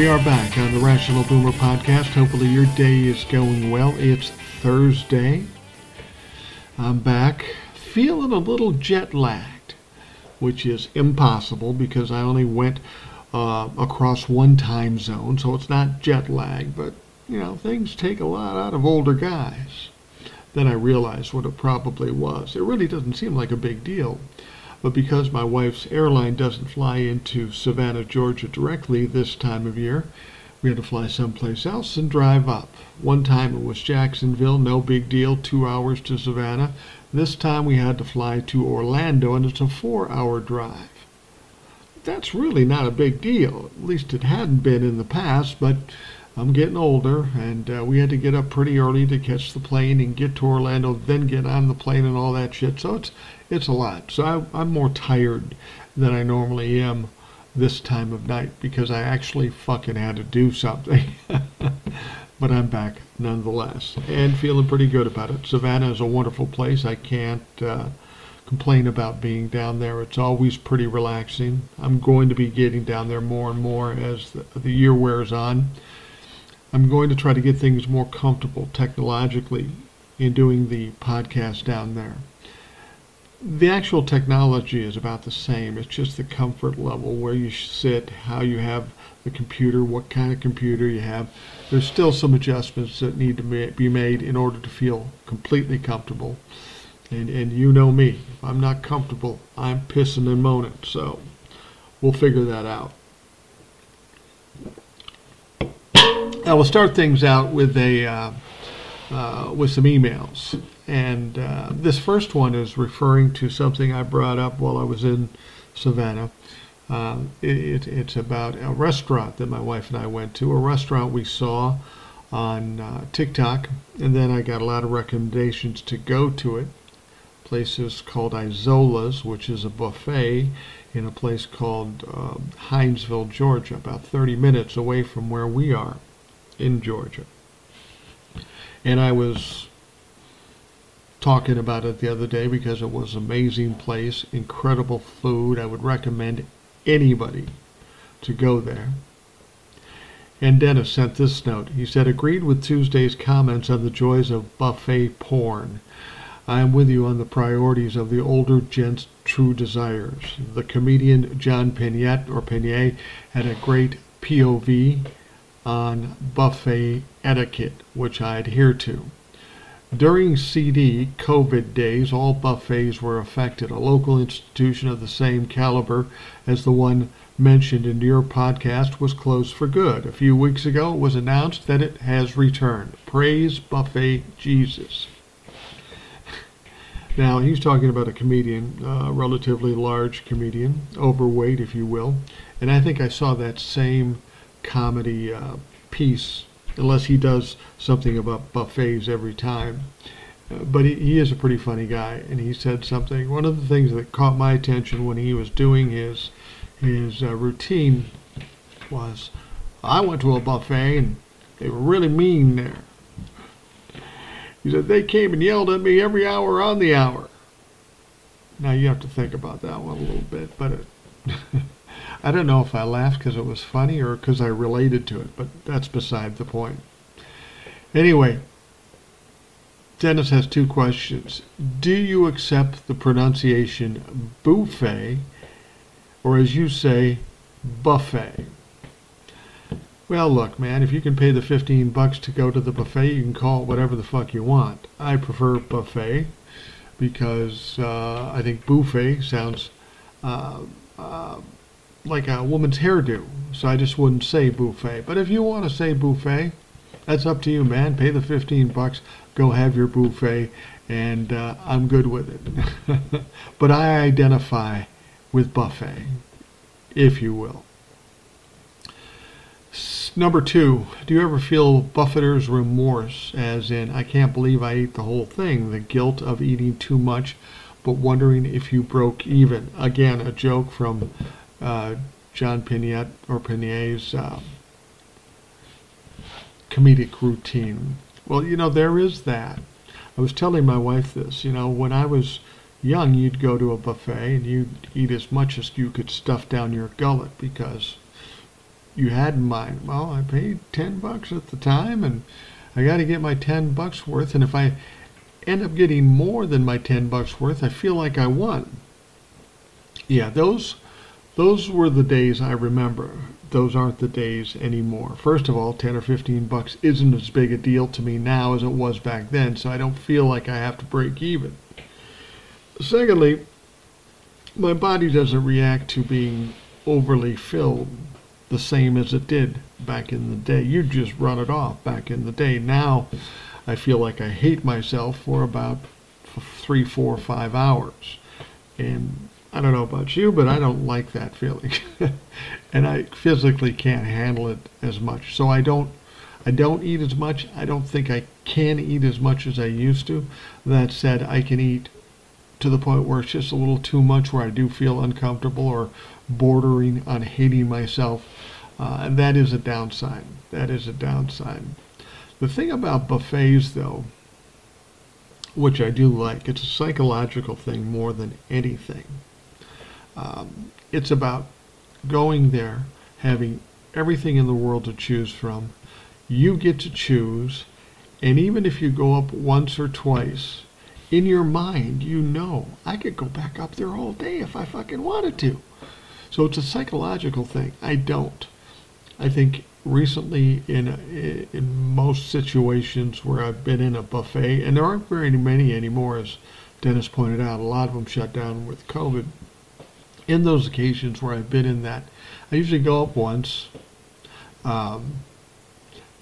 We are back on the Rational Boomer podcast. Hopefully, your day is going well. It's Thursday. I'm back feeling a little jet lagged, which is impossible because I only went uh, across one time zone, so it's not jet lag, but you know, things take a lot out of older guys. Then I realized what it probably was. It really doesn't seem like a big deal. But because my wife's airline doesn't fly into Savannah, Georgia directly this time of year, we had to fly someplace else and drive up. One time it was Jacksonville, no big deal, two hours to Savannah. This time we had to fly to Orlando, and it's a four hour drive. That's really not a big deal. At least it hadn't been in the past, but I'm getting older, and uh, we had to get up pretty early to catch the plane and get to Orlando, then get on the plane and all that shit. So it's it's a lot. So I, I'm more tired than I normally am this time of night because I actually fucking had to do something. but I'm back nonetheless and feeling pretty good about it. Savannah is a wonderful place. I can't uh, complain about being down there. It's always pretty relaxing. I'm going to be getting down there more and more as the, the year wears on. I'm going to try to get things more comfortable technologically in doing the podcast down there the actual technology is about the same. It's just the comfort level, where you sit, how you have the computer, what kind of computer you have. There's still some adjustments that need to be made in order to feel completely comfortable. And, and you know me, if I'm not comfortable, I'm pissing and moaning. So we'll figure that out. I will start things out with a uh, uh, with some emails. And uh, this first one is referring to something I brought up while I was in Savannah. Uh, it, it's about a restaurant that my wife and I went to, a restaurant we saw on uh, TikTok, and then I got a lot of recommendations to go to it. Places called Isola's, which is a buffet in a place called um, Hinesville, Georgia, about 30 minutes away from where we are in Georgia. And I was talking about it the other day because it was an amazing place, incredible food. I would recommend anybody to go there. And Dennis sent this note. He said, agreed with Tuesday's comments on the joys of buffet porn. I am with you on the priorities of the older gent's true desires. The comedian John Pinette or Penier had a great POV on buffet etiquette, which I adhere to. During CD COVID days, all buffets were affected. A local institution of the same caliber as the one mentioned in your podcast was closed for good. A few weeks ago, it was announced that it has returned. Praise Buffet Jesus. Now, he's talking about a comedian, a relatively large comedian, overweight, if you will. And I think I saw that same comedy uh, piece unless he does something about buffets every time. But he, he is a pretty funny guy, and he said something. One of the things that caught my attention when he was doing his his uh, routine was, I went to a buffet and they were really mean there. He said they came and yelled at me every hour on the hour. Now you have to think about that one a little bit, but it, I don't know if I laughed because it was funny or because I related to it, but that's beside the point. Anyway, Dennis has two questions. Do you accept the pronunciation buffet, or as you say, buffet? Well, look, man, if you can pay the 15 bucks to go to the buffet, you can call it whatever the fuck you want. I prefer buffet because uh, I think buffet sounds uh, uh, like a woman's hairdo. So I just wouldn't say buffet. But if you want to say buffet, that's up to you, man. Pay the 15 bucks, go have your buffet, and uh, I'm good with it. but I identify with buffet, if you will. Number two, do you ever feel buffeter's remorse, as in, I can't believe I ate the whole thing, the guilt of eating too much, but wondering if you broke even? Again, a joke from uh, John Pignat or Pignat's uh, comedic routine. Well, you know, there is that. I was telling my wife this, you know, when I was young, you'd go to a buffet and you'd eat as much as you could stuff down your gullet because you had in mind, well, I paid 10 bucks at the time and I got to get my 10 bucks worth. And if I end up getting more than my 10 bucks worth, I feel like I won. Yeah, those those were the days I remember. Those aren't the days anymore. First of all, 10 or 15 bucks isn't as big a deal to me now as it was back then, so I don't feel like I have to break even. Secondly, my body doesn't react to being overly filled the same as it did back in the day. You just run it off back in the day. Now I feel like I hate myself for about three, four, five hours. And I don't know about you, but I don't like that feeling. and I physically can't handle it as much. So I don't I don't eat as much. I don't think I can eat as much as I used to. That said, I can eat to the point where it's just a little too much where I do feel uncomfortable or bordering on hating myself. Uh, and that is a downside. That is a downside. The thing about buffets, though, which I do like, it's a psychological thing more than anything. Um, it's about going there, having everything in the world to choose from. You get to choose, and even if you go up once or twice, in your mind, you know, I could go back up there all day if I fucking wanted to. So it's a psychological thing. I don't. I think recently in in most situations where I've been in a buffet, and there aren't very many anymore, as Dennis pointed out, a lot of them shut down with COVID. In those occasions where I've been in that, I usually go up once, um,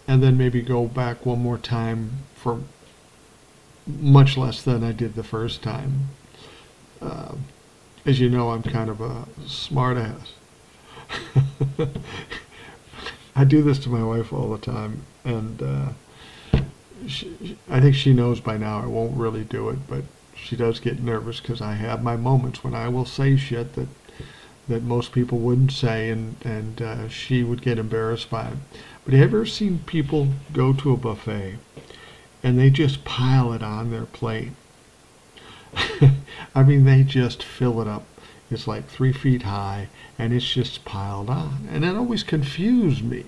and then maybe go back one more time for much less than I did the first time. Uh, as you know, I'm kind of a smartass. I do this to my wife all the time, and uh, she, I think she knows by now I won't really do it, but she does get nervous because I have my moments when I will say shit that that most people wouldn't say, and and uh, she would get embarrassed by it. But have you ever seen people go to a buffet and they just pile it on their plate? I mean, they just fill it up. It's like three feet high, and it's just piled on. And that always confused me.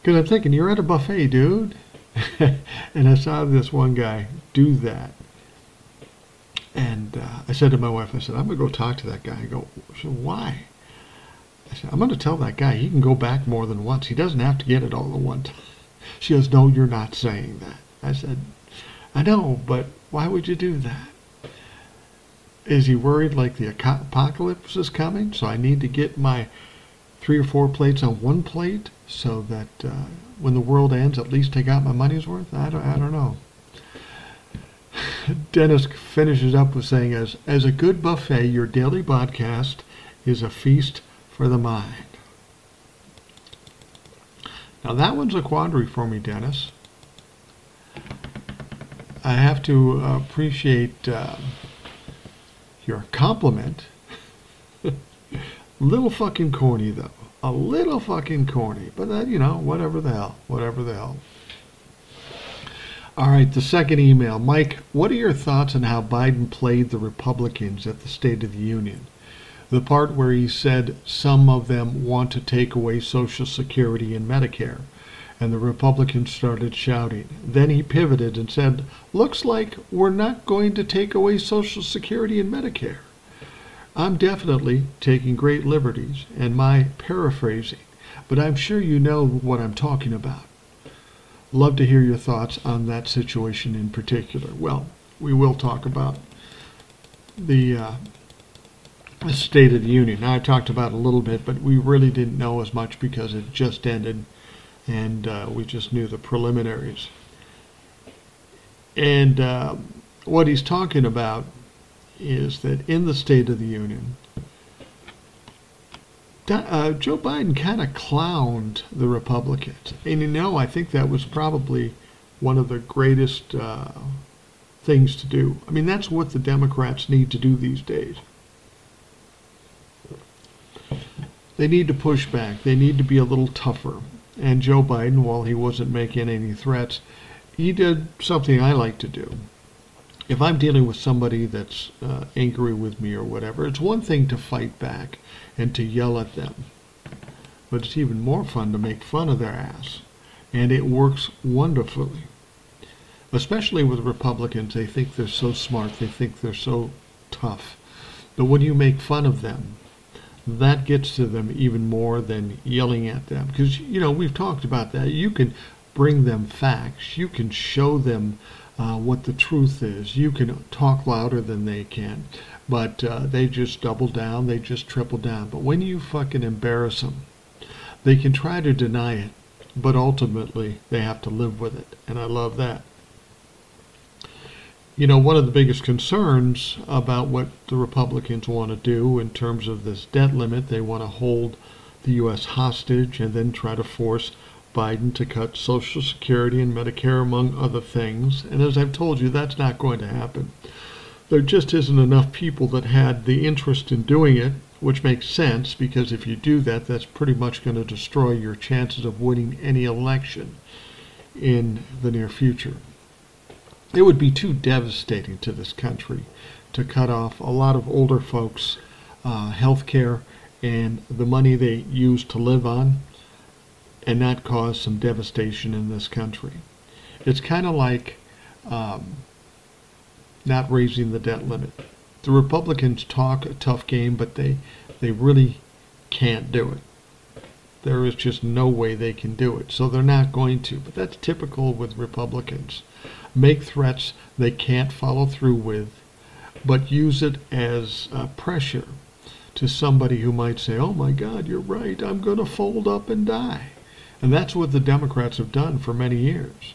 Because I'm thinking, you're at a buffet, dude. and I saw this one guy do that. And uh, I said to my wife, I said, I'm going to go talk to that guy. I go, said, why? I said, I'm going to tell that guy he can go back more than once. He doesn't have to get it all at once. She goes, no, you're not saying that. I said, I know, but why would you do that? Is he worried like the apocalypse is coming? So I need to get my three or four plates on one plate so that uh, when the world ends, at least I got my money's worth? I don't, I don't know. Dennis finishes up with saying, as, as a good buffet, your daily podcast is a feast for the mind. Now that one's a quandary for me, Dennis. I have to appreciate uh, your compliment. little fucking corny though. A little fucking corny. But that, you know, whatever the hell. Whatever the hell. All right, the second email. Mike, what are your thoughts on how Biden played the Republicans at the State of the Union? The part where he said some of them want to take away Social Security and Medicare and the Republicans started shouting. Then he pivoted and said, Looks like we're not going to take away Social Security and Medicare. I'm definitely taking great liberties and my paraphrasing, but I'm sure you know what I'm talking about. Love to hear your thoughts on that situation in particular. Well, we will talk about the uh, State of the Union. Now, I talked about a little bit, but we really didn't know as much because it just ended and uh, we just knew the preliminaries. And uh, what he's talking about is that in the State of the Union, uh, Joe Biden kind of clowned the Republicans. And you know, I think that was probably one of the greatest uh, things to do. I mean, that's what the Democrats need to do these days. They need to push back. They need to be a little tougher. And Joe Biden, while he wasn't making any threats, he did something I like to do. If I'm dealing with somebody that's uh, angry with me or whatever, it's one thing to fight back and to yell at them. But it's even more fun to make fun of their ass. And it works wonderfully. Especially with Republicans, they think they're so smart, they think they're so tough. But when you make fun of them, that gets to them even more than yelling at them. Because, you know, we've talked about that. You can bring them facts, you can show them uh, what the truth is, you can talk louder than they can. But uh, they just double down, they just triple down. But when you fucking embarrass them, they can try to deny it, but ultimately they have to live with it. And I love that. You know, one of the biggest concerns about what the Republicans want to do in terms of this debt limit, they want to hold the U.S. hostage and then try to force Biden to cut Social Security and Medicare, among other things. And as I've told you, that's not going to happen there just isn't enough people that had the interest in doing it, which makes sense because if you do that, that's pretty much going to destroy your chances of winning any election in the near future. It would be too devastating to this country to cut off a lot of older folks' uh, health care and the money they use to live on and not cause some devastation in this country. It's kind of like um, not raising the debt limit. The Republicans talk a tough game, but they they really can't do it. There is just no way they can do it. So they're not going to. But that's typical with Republicans. Make threats they can't follow through with, but use it as uh, pressure to somebody who might say, oh my God, you're right, I'm going to fold up and die. And that's what the Democrats have done for many years.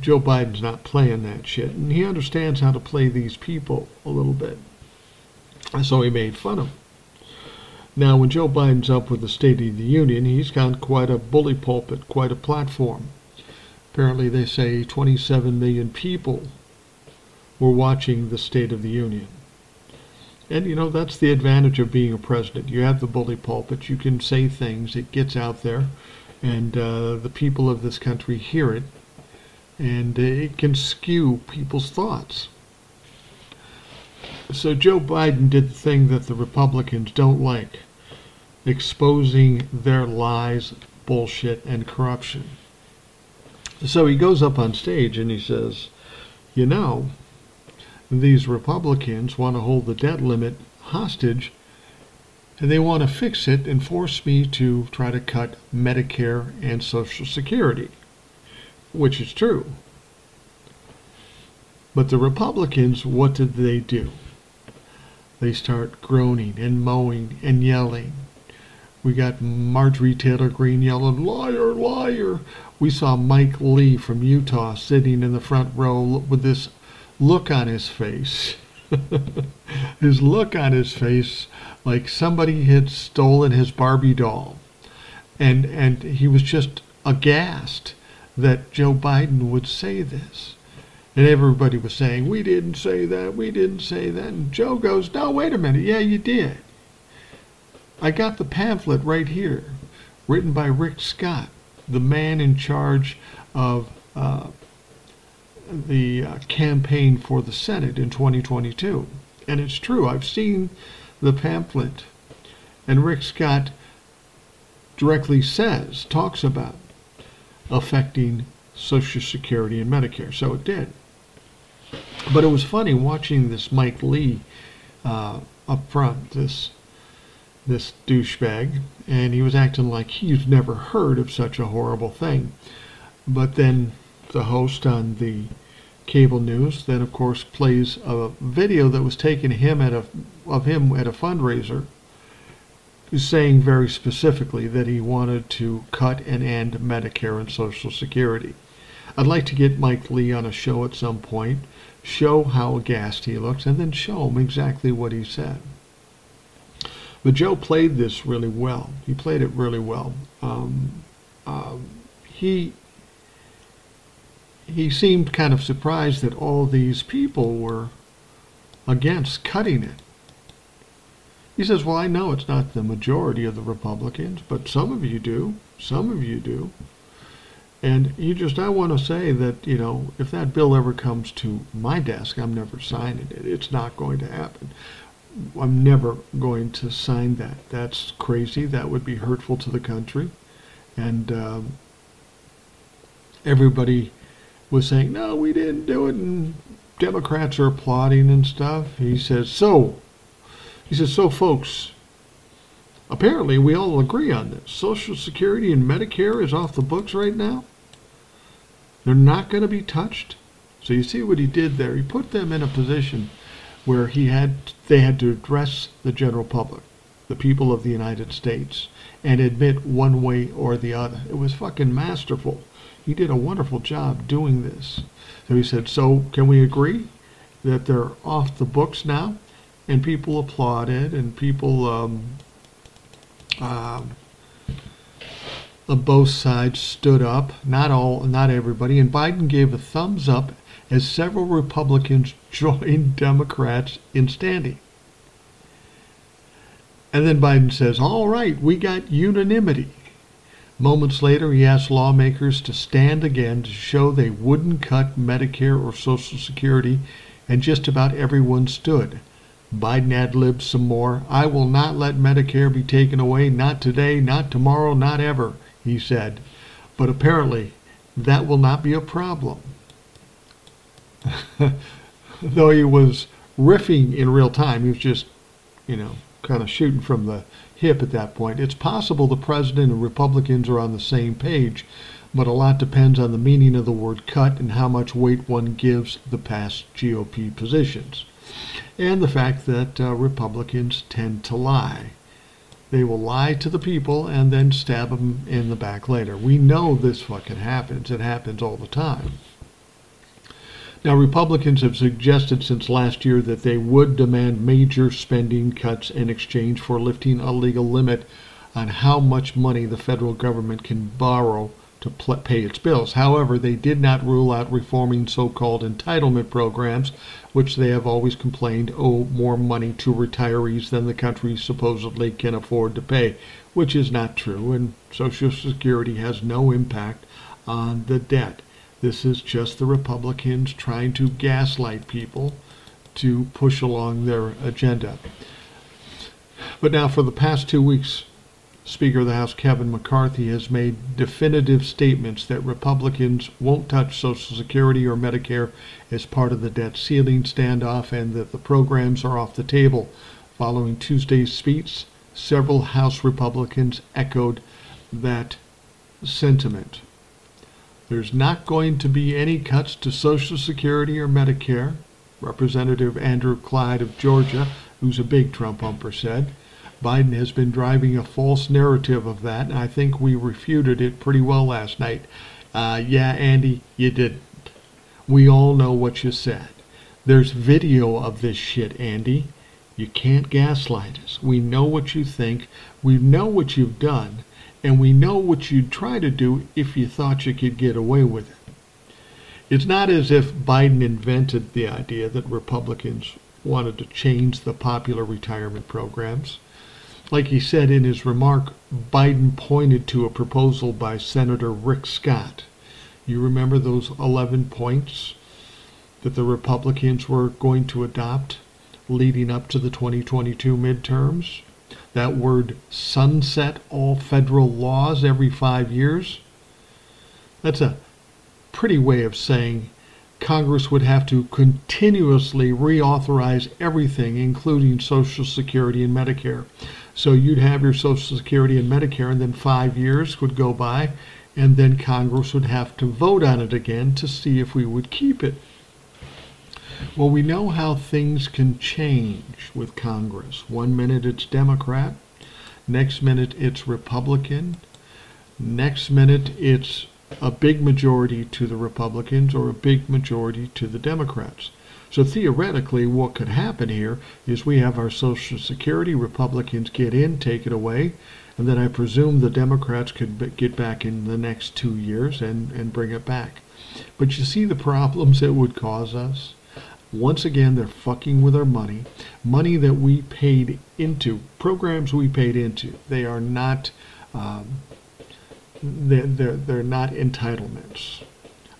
Joe Biden's not playing that shit, and he understands how to play these people a little bit. So he made fun of them. Now, when Joe Biden's up with the State of the Union, he's got quite a bully pulpit, quite a platform. Apparently, they say 27 million people were watching the State of the Union. And, you know, that's the advantage of being a president. You have the bully pulpit, you can say things, it gets out there, and uh, the people of this country hear it, and it can skew people's thoughts. So Joe Biden did the thing that the Republicans don't like, exposing their lies, bullshit, and corruption. So he goes up on stage and he says, you know, these Republicans want to hold the debt limit hostage and they want to fix it and force me to try to cut Medicare and Social Security which is true. But the Republicans, what did they do? They start groaning and moaning and yelling. We got Marjorie Taylor Greene yelling, liar, liar. We saw Mike Lee from Utah sitting in the front row with this look on his face. his look on his face like somebody had stolen his Barbie doll. And, and he was just aghast that Joe Biden would say this. And everybody was saying, we didn't say that, we didn't say that. And Joe goes, no, wait a minute, yeah, you did. I got the pamphlet right here, written by Rick Scott, the man in charge of uh, the uh, campaign for the Senate in 2022. And it's true, I've seen the pamphlet. And Rick Scott directly says, talks about affecting Social Security and Medicare. So it did. But it was funny watching this Mike Lee uh, up front, this this douchebag, and he was acting like he's never heard of such a horrible thing. But then the host on the cable news then of course plays a video that was taken him at a of him at a fundraiser saying very specifically that he wanted to cut and end Medicare and Social Security. I'd like to get Mike Lee on a show at some point, show how aghast he looks, and then show him exactly what he said. But Joe played this really well. He played it really well. Um, um, he he seemed kind of surprised that all these people were against cutting it. He says, Well, I know it's not the majority of the Republicans, but some of you do. Some of you do. And you just, I want to say that, you know, if that bill ever comes to my desk, I'm never signing it. It's not going to happen. I'm never going to sign that. That's crazy. That would be hurtful to the country. And um, everybody was saying, no, we didn't do it. And Democrats are applauding and stuff. He says, so, he says, so folks, Apparently, we all agree on this. Social Security and Medicare is off the books right now. They're not going to be touched. So you see what he did there. He put them in a position where he had they had to address the general public, the people of the United States, and admit one way or the other. It was fucking masterful. He did a wonderful job doing this. So he said, "So can we agree that they're off the books now?" And people applauded, and people um, um, both sides stood up, not all, not everybody, and Biden gave a thumbs up as several Republicans joined Democrats in standing. And then Biden says, All right, we got unanimity. Moments later, he asked lawmakers to stand again to show they wouldn't cut Medicare or Social Security, and just about everyone stood. Biden ad libbed some more. I will not let Medicare be taken away, not today, not tomorrow, not ever, he said. But apparently, that will not be a problem. Though he was riffing in real time, he was just, you know, kind of shooting from the hip at that point. It's possible the president and Republicans are on the same page, but a lot depends on the meaning of the word cut and how much weight one gives the past GOP positions and the fact that uh, Republicans tend to lie. They will lie to the people and then stab them in the back later. We know this fucking happens. It happens all the time. Now, Republicans have suggested since last year that they would demand major spending cuts in exchange for lifting a legal limit on how much money the federal government can borrow to pay its bills. However, they did not rule out reforming so called entitlement programs, which they have always complained owe more money to retirees than the country supposedly can afford to pay, which is not true, and Social Security has no impact on the debt. This is just the Republicans trying to gaslight people to push along their agenda. But now, for the past two weeks, Speaker of the House Kevin McCarthy has made definitive statements that Republicans won't touch Social Security or Medicare as part of the debt ceiling standoff and that the programs are off the table. Following Tuesday's speech, several House Republicans echoed that sentiment. There's not going to be any cuts to Social Security or Medicare, Representative Andrew Clyde of Georgia, who's a big Trump umper, said. Biden has been driving a false narrative of that, and I think we refuted it pretty well last night. Uh, yeah, Andy, you didn't. We all know what you said. There's video of this shit, Andy. You can't gaslight us. We know what you think. We know what you've done. And we know what you'd try to do if you thought you could get away with it. It's not as if Biden invented the idea that Republicans wanted to change the popular retirement programs. Like he said in his remark, Biden pointed to a proposal by Senator Rick Scott. You remember those 11 points that the Republicans were going to adopt leading up to the 2022 midterms? That word sunset all federal laws every five years? That's a pretty way of saying Congress would have to continuously reauthorize everything, including Social Security and Medicare. So you'd have your Social Security and Medicare, and then five years would go by, and then Congress would have to vote on it again to see if we would keep it. Well, we know how things can change with Congress. One minute it's Democrat, next minute it's Republican, next minute it's a big majority to the Republicans or a big majority to the Democrats. So theoretically, what could happen here is we have our Social Security, Republicans get in, take it away, and then I presume the Democrats could get back in the next two years and, and bring it back. But you see the problems it would cause us? Once again, they're fucking with our money. Money that we paid into, programs we paid into. They are not, um, they're, they're, they're not entitlements.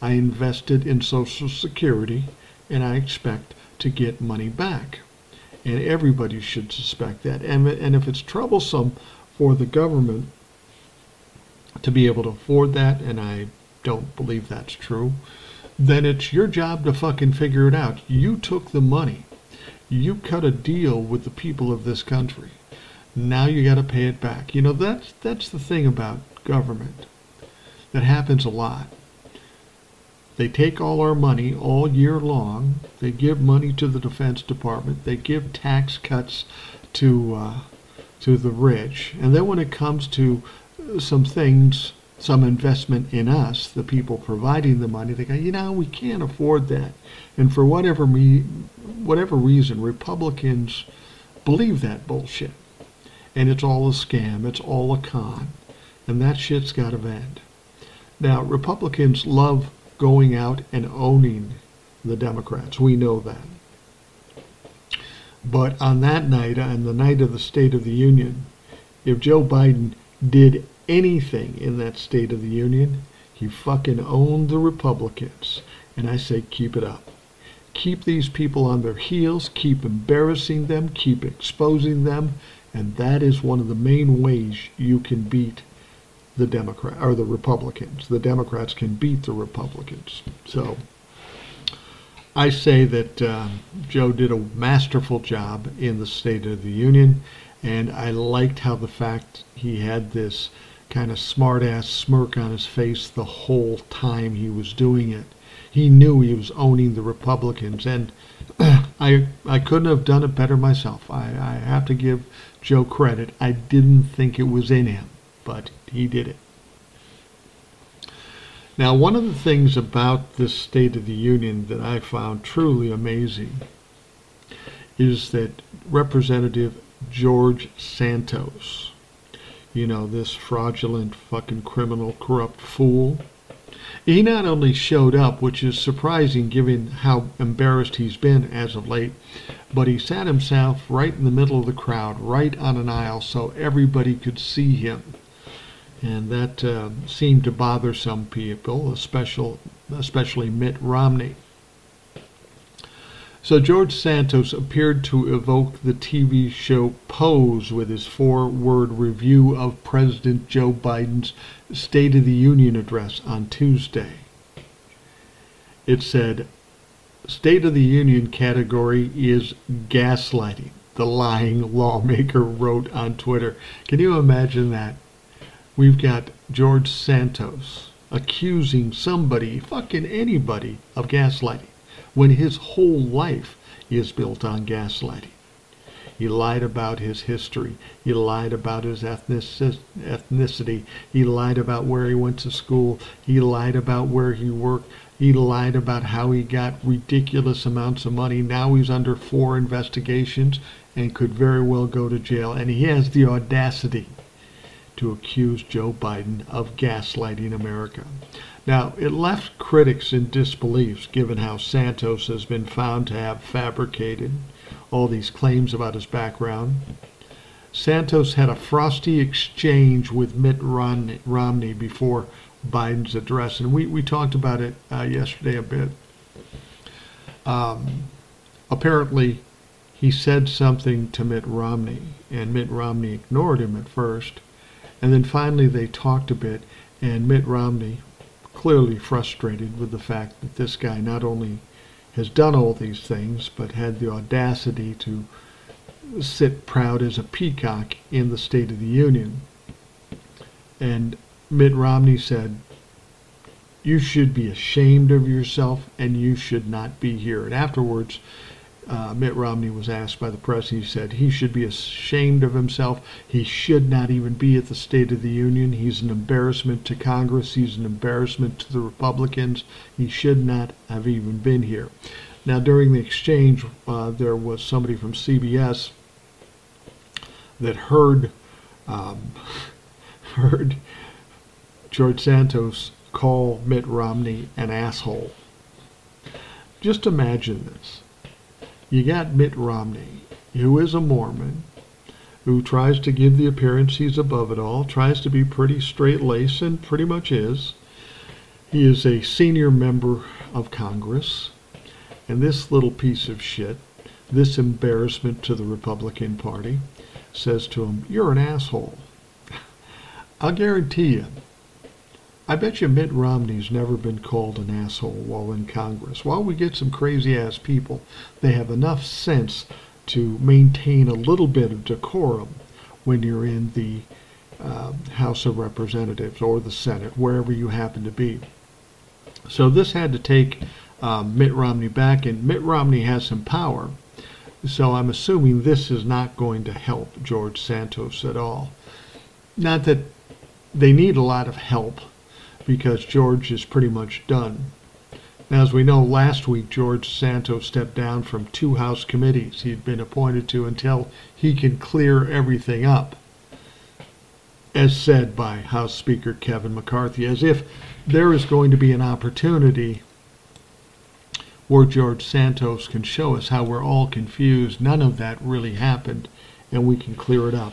I invested in Social Security and I expect to get money back. And everybody should suspect that. And, and if it's troublesome for the government to be able to afford that, and I don't believe that's true, then it's your job to fucking figure it out. You took the money. You cut a deal with the people of this country. Now you got to pay it back. You know, that's, that's the thing about government that happens a lot. They take all our money all year long. They give money to the Defense Department. They give tax cuts to uh, to the rich. And then when it comes to some things, some investment in us, the people providing the money, they go, you know, we can't afford that. And for whatever me, whatever reason, Republicans believe that bullshit. And it's all a scam. It's all a con. And that shit's got to end. Now, Republicans love going out and owning the Democrats. We know that. But on that night, on the night of the State of the Union, if Joe Biden did anything in that State of the Union, he fucking owned the Republicans. And I say, keep it up. Keep these people on their heels, keep embarrassing them, keep exposing them, and that is one of the main ways you can beat the Democrat or the Republicans. The Democrats can beat the Republicans. So I say that uh, Joe did a masterful job in the State of the Union, and I liked how the fact he had this kind of smart-ass smirk on his face the whole time he was doing it. He knew he was owning the Republicans, and I I couldn't have done it better myself. I, I have to give Joe credit. I didn't think it was in him but he did it. Now, one of the things about this State of the Union that I found truly amazing is that Representative George Santos, you know, this fraudulent, fucking criminal, corrupt fool, he not only showed up, which is surprising given how embarrassed he's been as of late, but he sat himself right in the middle of the crowd, right on an aisle, so everybody could see him and that uh, seemed to bother some people, especially, especially Mitt Romney. So George Santos appeared to evoke the TV show Pose with his four-word review of President Joe Biden's State of the Union address on Tuesday. It said, State of the Union category is gaslighting, the lying lawmaker wrote on Twitter. Can you imagine that? We've got George Santos accusing somebody, fucking anybody, of gaslighting when his whole life is built on gaslighting. He lied about his history. He lied about his ethnicity. He lied about where he went to school. He lied about where he worked. He lied about how he got ridiculous amounts of money. Now he's under four investigations and could very well go to jail. And he has the audacity to accuse Joe Biden of gaslighting America. Now, it left critics in disbelief given how Santos has been found to have fabricated all these claims about his background. Santos had a frosty exchange with Mitt Romney before Biden's address, and we, we talked about it uh, yesterday a bit. Um, apparently, he said something to Mitt Romney, and Mitt Romney ignored him at first. And then finally they talked a bit, and Mitt Romney, clearly frustrated with the fact that this guy not only has done all these things, but had the audacity to sit proud as a peacock in the State of the Union. And Mitt Romney said, You should be ashamed of yourself and you should not be here. And afterwards, uh, Mitt Romney was asked by the press, he said he should be ashamed of himself. He should not even be at the State of the Union. He's an embarrassment to Congress. He's an embarrassment to the Republicans. He should not have even been here. Now, during the exchange, uh, there was somebody from CBS that heard um, heard George Santos call Mitt Romney an asshole. Just imagine this. You got Mitt Romney, who is a Mormon, who tries to give the appearance he's above it all, tries to be pretty straight laced, and pretty much is. He is a senior member of Congress, and this little piece of shit, this embarrassment to the Republican Party, says to him, You're an asshole. I'll guarantee you, I bet you Mitt Romney's never been called an asshole while in Congress. While we get some crazy ass people, they have enough sense to maintain a little bit of decorum when you're in the uh, House of Representatives or the Senate, wherever you happen to be. So this had to take um, Mitt Romney back, and Mitt Romney has some power. So I'm assuming this is not going to help George Santos at all. Not that they need a lot of help because George is pretty much done. Now, as we know, last week George Santos stepped down from two House committees he'd been appointed to until he can clear everything up, as said by House Speaker Kevin McCarthy, as if there is going to be an opportunity where George Santos can show us how we're all confused. None of that really happened, and we can clear it up.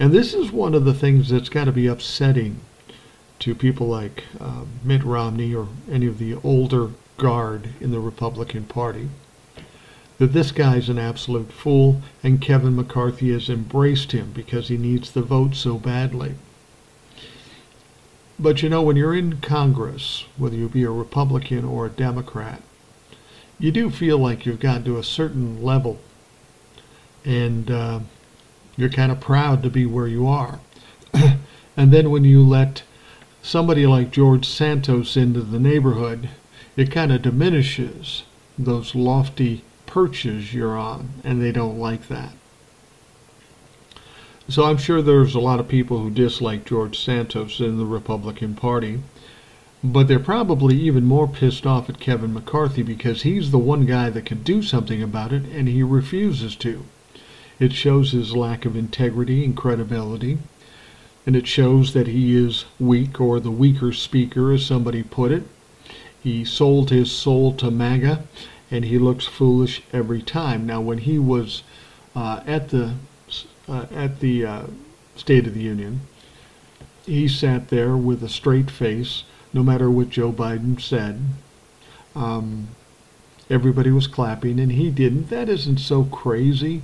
And this is one of the things that's got to be upsetting to people like uh, Mitt Romney or any of the older guard in the Republican Party that this guy's an absolute fool and Kevin McCarthy has embraced him because he needs the vote so badly. But you know, when you're in Congress, whether you be a Republican or a Democrat, you do feel like you've gotten to a certain level and uh, you're kind of proud to be where you are. and then when you let somebody like George Santos into the neighborhood, it kind of diminishes those lofty perches you're on, and they don't like that. So I'm sure there's a lot of people who dislike George Santos in the Republican Party, but they're probably even more pissed off at Kevin McCarthy because he's the one guy that can do something about it, and he refuses to. It shows his lack of integrity and credibility and it shows that he is weak or the weaker speaker, as somebody put it. He sold his soul to MAGA, and he looks foolish every time. Now, when he was uh, at the uh, at the uh, State of the Union, he sat there with a straight face, no matter what Joe Biden said. Um, everybody was clapping, and he didn't. That isn't so crazy.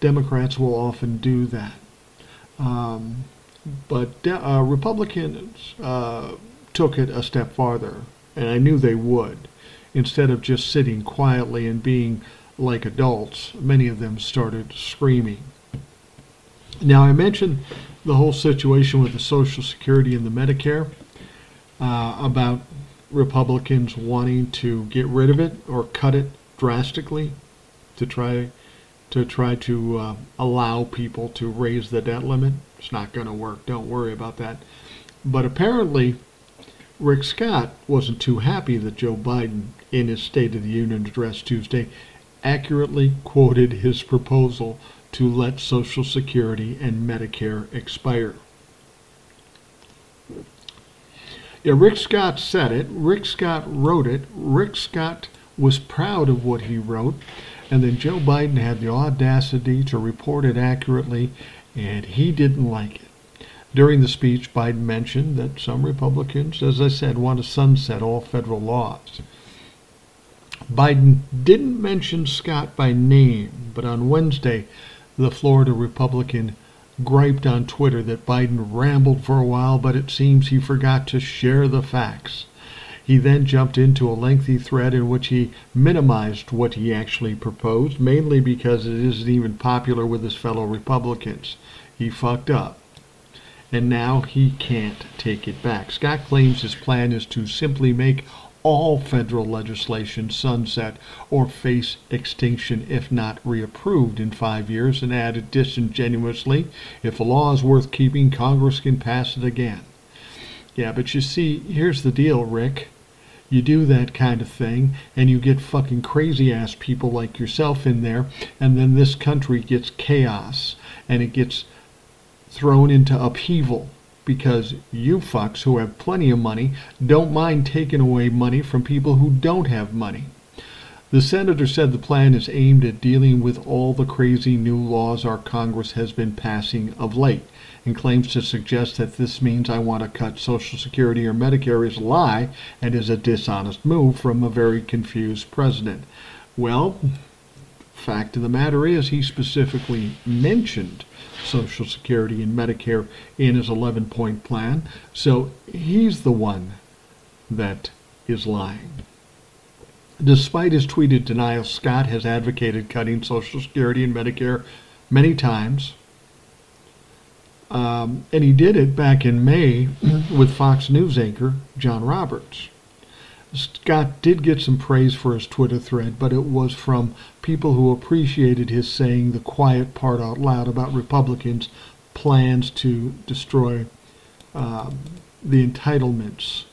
Democrats will often do that. Um, but uh, Republicans uh, took it a step farther, and I knew they would. Instead of just sitting quietly and being like adults, many of them started screaming. Now, I mentioned the whole situation with the Social Security and the Medicare uh, about Republicans wanting to get rid of it or cut it drastically to try to try to uh, allow people to raise the debt limit. It's not going to work. Don't worry about that. But apparently, Rick Scott wasn't too happy that Joe Biden, in his State of the Union address Tuesday, accurately quoted his proposal to let Social Security and Medicare expire. Yeah, Rick Scott said it. Rick Scott wrote it. Rick Scott was proud of what he wrote. And then Joe Biden had the audacity to report it accurately, and he didn't like it. During the speech, Biden mentioned that some Republicans, as I said, want to sunset all federal laws. Biden didn't mention Scott by name, but on Wednesday, the Florida Republican griped on Twitter that Biden rambled for a while, but it seems he forgot to share the facts. He then jumped into a lengthy thread in which he minimized what he actually proposed, mainly because it isn't even popular with his fellow Republicans. He fucked up. And now he can't take it back. Scott claims his plan is to simply make all federal legislation sunset or face extinction if not reapproved in five years, and added disingenuously, if a law is worth keeping, Congress can pass it again. Yeah, but you see, here's the deal, Rick you do that kind of thing and you get fucking crazy ass people like yourself in there and then this country gets chaos and it gets thrown into upheaval because you fucks who have plenty of money don't mind taking away money from people who don't have money. The senator said the plan is aimed at dealing with all the crazy new laws our Congress has been passing of late and claims to suggest that this means I want to cut Social Security or Medicare is a lie and is a dishonest move from a very confused president. Well, fact of the matter is he specifically mentioned Social Security and Medicare in his 11 point plan, so he's the one that is lying. Despite his tweeted denial, Scott has advocated cutting Social Security and Medicare many times. Um, and he did it back in May with Fox News anchor John Roberts. Scott did get some praise for his Twitter thread, but it was from people who appreciated his saying the quiet part out loud about Republicans' plans to destroy uh, the entitlements,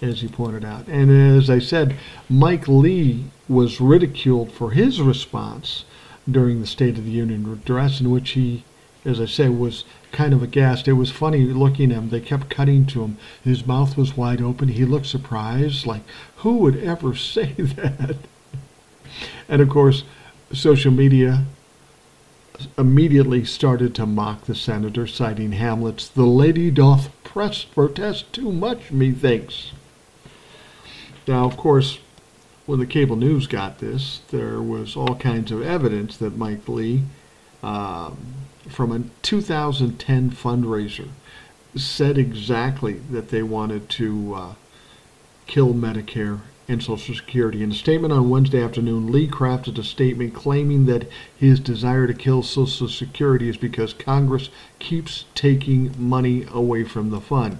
as he pointed out. And as I said, Mike Lee was ridiculed for his response during the State of the Union address, in which he, as I say, was kind of aghast. It was funny looking at him. They kept cutting to him. His mouth was wide open. He looked surprised, like, who would ever say that? And of course, social media immediately started to mock the senator, citing Hamlet's, The lady doth press protest too much, methinks. Now, of course, when the cable news got this, there was all kinds of evidence that Mike Lee um, from a 2010 fundraiser said exactly that they wanted to uh, kill Medicare and Social Security. In a statement on Wednesday afternoon, Lee crafted a statement claiming that his desire to kill Social Security is because Congress keeps taking money away from the fund.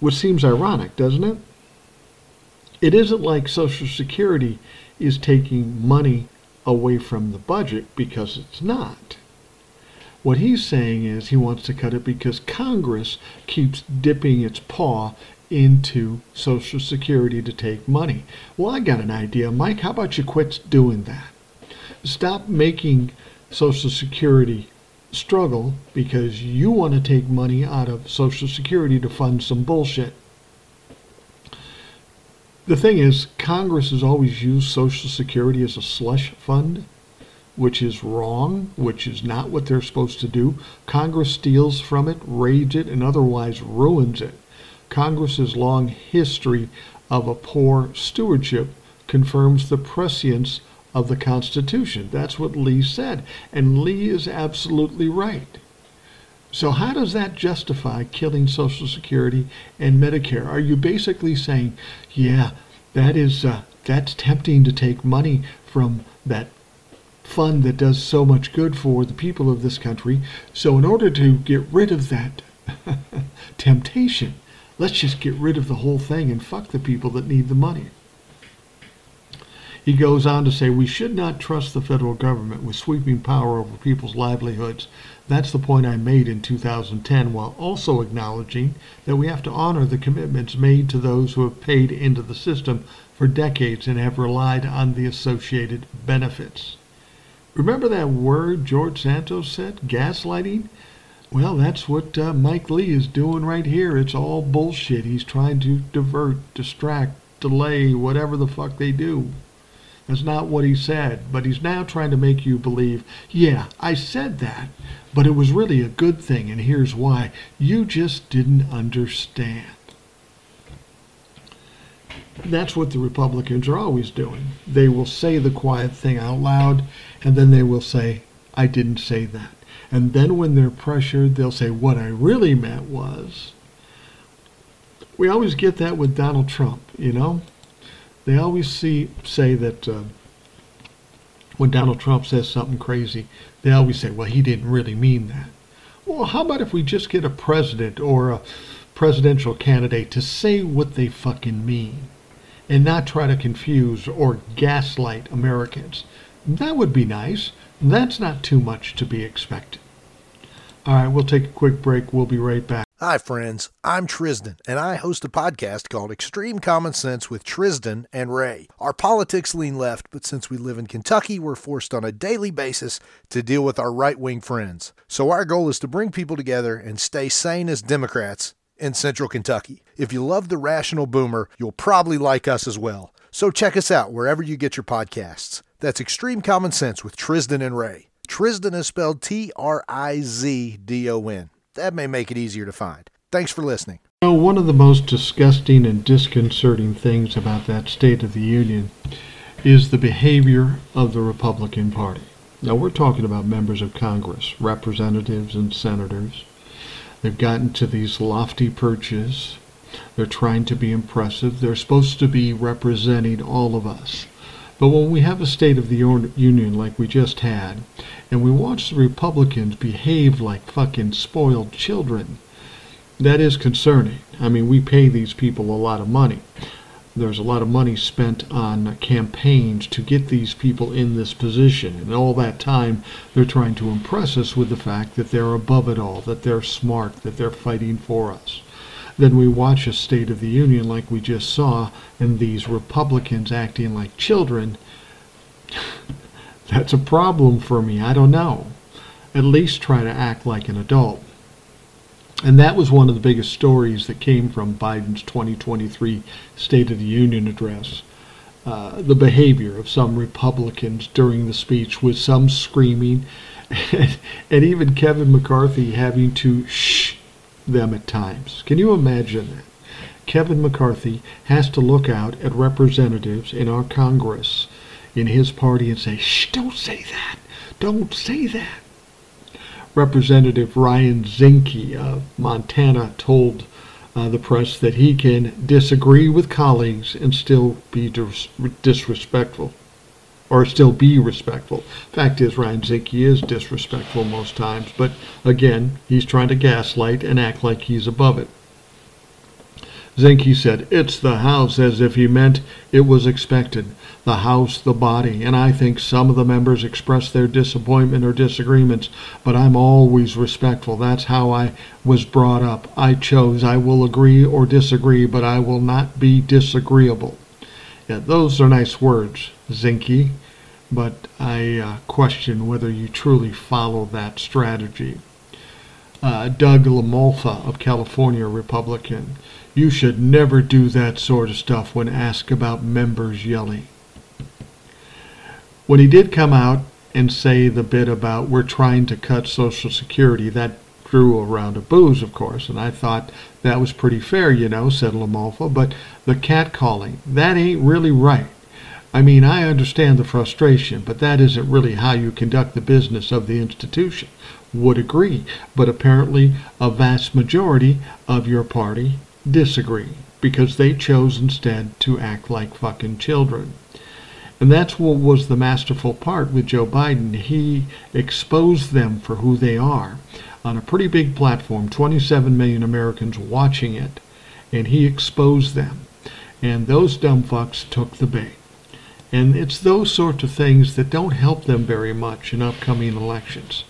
Which seems ironic, doesn't it? It isn't like Social Security is taking money away from the budget because it's not. What he's saying is he wants to cut it because Congress keeps dipping its paw into Social Security to take money. Well, I got an idea, Mike. How about you quit doing that? Stop making Social Security struggle because you want to take money out of Social Security to fund some bullshit. The thing is, Congress has always used Social Security as a slush fund, which is wrong, which is not what they're supposed to do. Congress steals from it, raids it, and otherwise ruins it. Congress's long history of a poor stewardship confirms the prescience of the Constitution. That's what Lee said. And Lee is absolutely right. So, how does that justify killing Social Security and Medicare? Are you basically saying, yeah, that is uh, that's tempting to take money from that fund that does so much good for the people of this country. So, in order to get rid of that temptation, let's just get rid of the whole thing and fuck the people that need the money. He goes on to say, We should not trust the federal government with sweeping power over people's livelihoods. That's the point I made in 2010, while also acknowledging that we have to honor the commitments made to those who have paid into the system for decades and have relied on the associated benefits. Remember that word George Santos said, gaslighting? Well, that's what uh, Mike Lee is doing right here. It's all bullshit. He's trying to divert, distract, delay, whatever the fuck they do. That's not what he said, but he's now trying to make you believe, yeah, I said that, but it was really a good thing, and here's why. You just didn't understand. That's what the Republicans are always doing. They will say the quiet thing out loud, and then they will say, I didn't say that. And then when they're pressured, they'll say, What I really meant was. We always get that with Donald Trump, you know? They always see, say that uh, when Donald Trump says something crazy, they always say, well, he didn't really mean that. Well, how about if we just get a president or a presidential candidate to say what they fucking mean and not try to confuse or gaslight Americans? That would be nice. That's not too much to be expected. All right, we'll take a quick break. We'll be right back. Hi, friends. I'm Tristan, and I host a podcast called Extreme Common Sense with Tristan and Ray. Our politics lean left, but since we live in Kentucky, we're forced on a daily basis to deal with our right wing friends. So, our goal is to bring people together and stay sane as Democrats in central Kentucky. If you love the rational boomer, you'll probably like us as well. So, check us out wherever you get your podcasts. That's Extreme Common Sense with Tristan and Ray. Tristan is spelled T R I Z D O N. That may make it easier to find. Thanks for listening. You know, one of the most disgusting and disconcerting things about that State of the Union is the behavior of the Republican Party. Now, we're talking about members of Congress, representatives, and senators. They've gotten to these lofty perches. They're trying to be impressive. They're supposed to be representing all of us. But when we have a State of the Union like we just had, and we watch the Republicans behave like fucking spoiled children, that is concerning. I mean, we pay these people a lot of money. There's a lot of money spent on campaigns to get these people in this position. And all that time, they're trying to impress us with the fact that they're above it all, that they're smart, that they're fighting for us. Then we watch a State of the Union like we just saw, and these Republicans acting like children. That's a problem for me. I don't know. At least try to act like an adult. And that was one of the biggest stories that came from Biden's 2023 State of the Union address. Uh, the behavior of some Republicans during the speech, with some screaming, and, and even Kevin McCarthy having to shh them at times. Can you imagine that? Kevin McCarthy has to look out at representatives in our Congress, in his party, and say, shh, don't say that. Don't say that. Representative Ryan Zinke of Montana told uh, the press that he can disagree with colleagues and still be dis- disrespectful, or still be respectful. Fact is, Ryan Zinke is disrespectful most times, but again, he's trying to gaslight and act like he's above it. Zinke said, It's the House, as if he meant it was expected. The House, the body. And I think some of the members expressed their disappointment or disagreements, but I'm always respectful. That's how I was brought up. I chose. I will agree or disagree, but I will not be disagreeable. Yeah, those are nice words, Zinke, but I uh, question whether you truly follow that strategy. Uh, Doug LaMalfa of California, Republican. You should never do that sort of stuff when asked about members yelling. When he did come out and say the bit about we're trying to cut Social Security, that drew a round of boos, of course, and I thought that was pretty fair, you know, said LaMalfa, but the catcalling, that ain't really right. I mean, I understand the frustration, but that isn't really how you conduct the business of the institution. Would agree, but apparently a vast majority of your party disagree because they chose instead to act like fucking children. And that's what was the masterful part with Joe Biden. He exposed them for who they are on a pretty big platform, 27 million Americans watching it, and he exposed them. And those dumb fucks took the bait. And it's those sorts of things that don't help them very much in upcoming elections.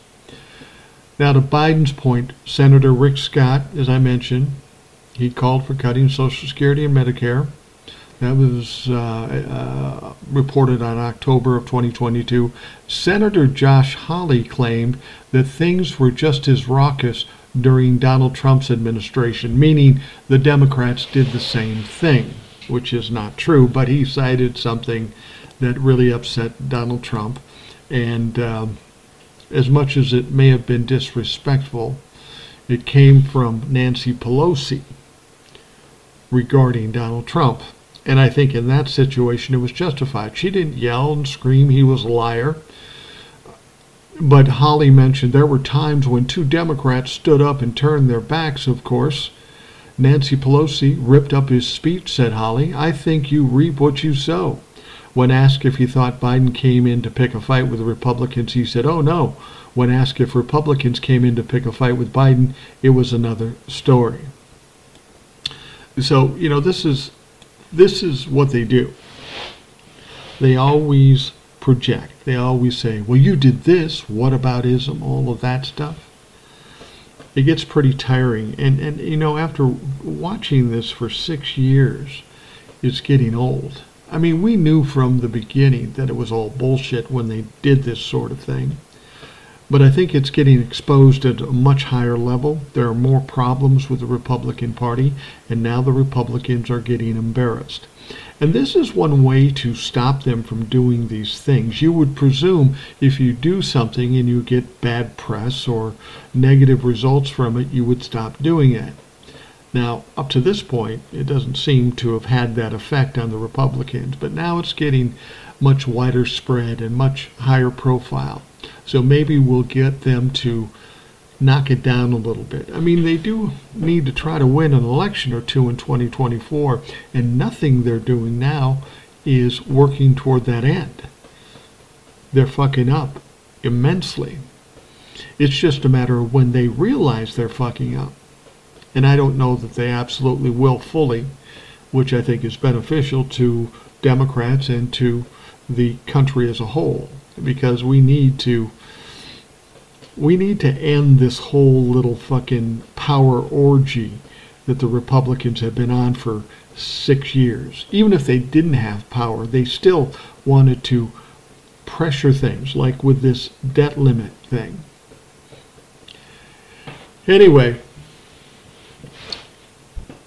Now, to Biden's point, Senator Rick Scott, as I mentioned, he called for cutting Social Security and Medicare. That was uh, uh, reported on October of 2022. Senator Josh Hawley claimed that things were just as raucous during Donald Trump's administration, meaning the Democrats did the same thing, which is not true, but he cited something that really upset Donald Trump. And um, as much as it may have been disrespectful, it came from Nancy Pelosi regarding Donald Trump. And I think in that situation it was justified. She didn't yell and scream he was a liar. But Hawley mentioned there were times when two Democrats stood up and turned their backs, of course. Nancy Pelosi ripped up his speech, said Hawley. I think you reap what you sow. When asked if he thought Biden came in to pick a fight with the Republicans, he said, Oh no. When asked if Republicans came in to pick a fight with Biden, it was another story. So, you know, this is this is what they do. They always project. They always say, "Well, you did this. What about ism? All of that stuff." it gets pretty tiring. And, and you know, after watching this for six years, it's getting old. I mean, we knew from the beginning that it was all bullshit when they did this sort of thing. But I think it's getting exposed at a much higher level. There are more problems with the Republican Party, and now the Republicans are getting embarrassed. And this is one way to stop them from doing these things. You would presume if you do something and you get bad press or negative results from it, you would stop doing it. Now, up to this point, it doesn't seem to have had that effect on the Republicans, but now it's getting much wider spread and much higher profile. So maybe we'll get them to knock it down a little bit. I mean, they do need to try to win an election or two in 2024, and nothing they're doing now is working toward that end. They're fucking up immensely. It's just a matter of when they realize they're fucking up. And I don't know that they absolutely will fully, which I think is beneficial to Democrats and to the country as a whole, because we need to we need to end this whole little fucking power orgy that the Republicans have been on for six years. Even if they didn't have power, they still wanted to pressure things, like with this debt limit thing. Anyway,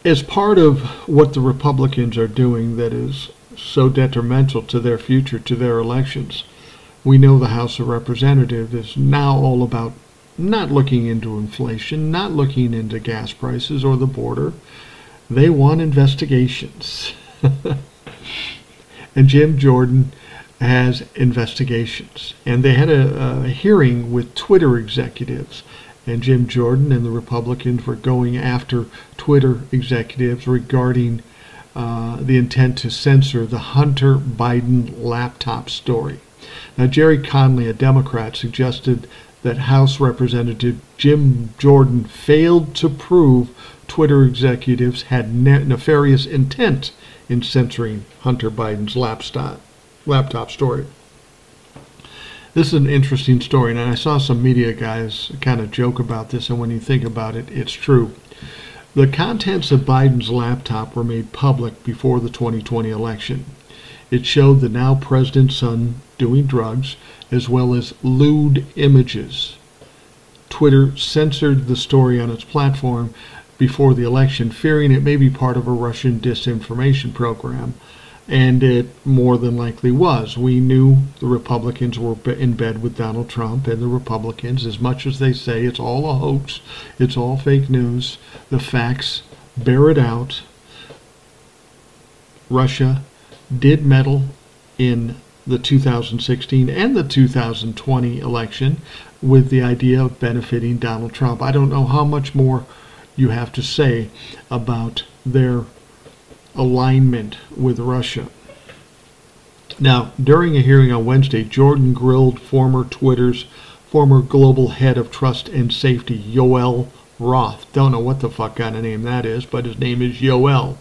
as part of what the Republicans are doing that is so detrimental to their future, to their elections, we know the House of Representatives is now all about not looking into inflation, not looking into gas prices or the border. They want investigations. and Jim Jordan has investigations. And they had a, a, hearing with Twitter executives. And Jim Jordan and the Republicans were going after Twitter executives regarding uh, the intent to censor the Hunter Biden laptop story. Now, Gerry Connolly, a Democrat, suggested that House Representative Jim Jordan failed to prove Twitter executives had ne- nefarious intent in censoring Hunter Biden's laptop, laptop story. This is an interesting story, and I saw some media guys kind of joke about this, and when you think about it, it's true. The contents of Biden's laptop were made public before the 2020 election. It showed the now president's son doing drugs, as well as lewd images. Twitter censored the story on its platform before the election, fearing it may be part of a Russian disinformation program. And it more than likely was. We knew the Republicans were in bed with Donald Trump, and the Republicans, as much as they say it's all a hoax, it's all fake news, the facts bear it out. Russia did meddle in the 2016 and the 2020 election with the idea of benefiting Donald Trump. I don't know how much more you have to say about their alignment with Russia. Now, during a hearing on Wednesday, Jordan grilled former Twitter's former global head of trust and safety, Yoel Roth. Don't know what the fuck kind of name that is, but his name is Yoel.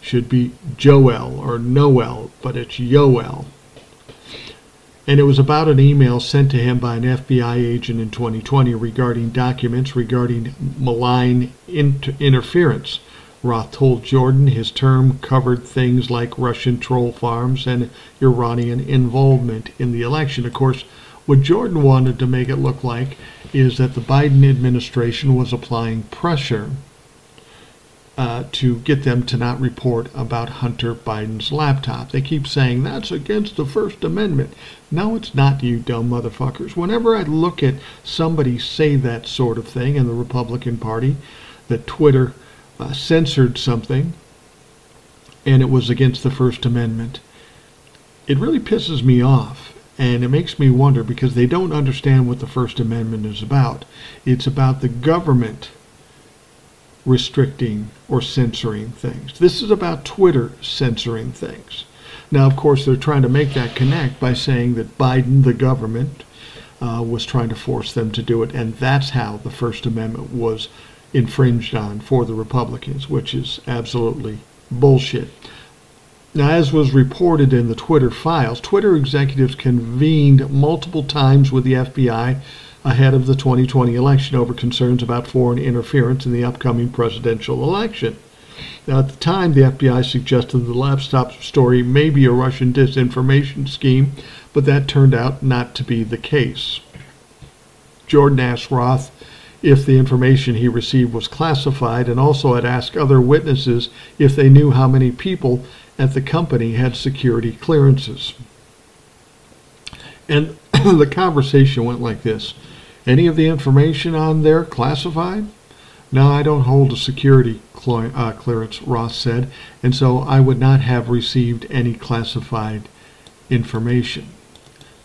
Should be Joel or Noel, but it's Yoel and it was about an email sent to him by an FBI agent in 2020 regarding documents regarding malign inter- interference. Roth told Jordan his term covered things like Russian troll farms and Iranian involvement in the election. Of course, what Jordan wanted to make it look like is that the Biden administration was applying pressure uh, to get them to not report about Hunter Biden's laptop. They keep saying that's against the First Amendment. No, it's not, you dumb motherfuckers. Whenever I look at somebody say that sort of thing in the Republican Party, that Twitter uh, censored something and it was against the First Amendment, it really pisses me off. And it makes me wonder because they don't understand what the First Amendment is about. It's about the government restricting or censoring things. This is about Twitter censoring things. Now, of course, they're trying to make that connect by saying that Biden, the government, uh, was trying to force them to do it, and that's how the First Amendment was infringed on for the Republicans, which is absolutely bullshit. Now, as was reported in the Twitter files, Twitter executives convened multiple times with the FBI ahead of the 2020 election over concerns about foreign interference in the upcoming presidential election. Now, at the time, the FBI suggested the laptop story may be a Russian disinformation scheme, but that turned out not to be the case. Jordan asked Roth if the information he received was classified and also had asked other witnesses if they knew how many people at the company had security clearances. And the conversation went like this Any of the information on there classified? No, I don't hold a security uh, clearance, Ross said, and so I would not have received any classified information.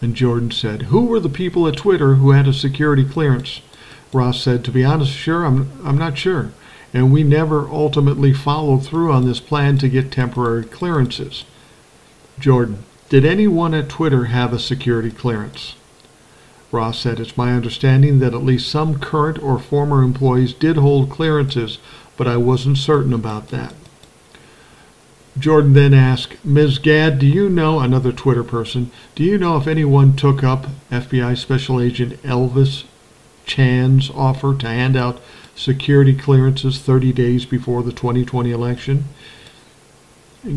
And Jordan said, Who were the people at Twitter who had a security clearance? Ross said, To be honest, sure, I'm, I'm not sure. And we never ultimately followed through on this plan to get temporary clearances. Jordan, did anyone at Twitter have a security clearance? Roth said, It's my understanding that at least some current or former employees did hold clearances, but I wasn't certain about that. Jordan then asked, Ms. Gadd, do you know, another Twitter person, do you know if anyone took up FBI Special Agent Elvis Chan's offer to hand out security clearances 30 days before the 2020 election?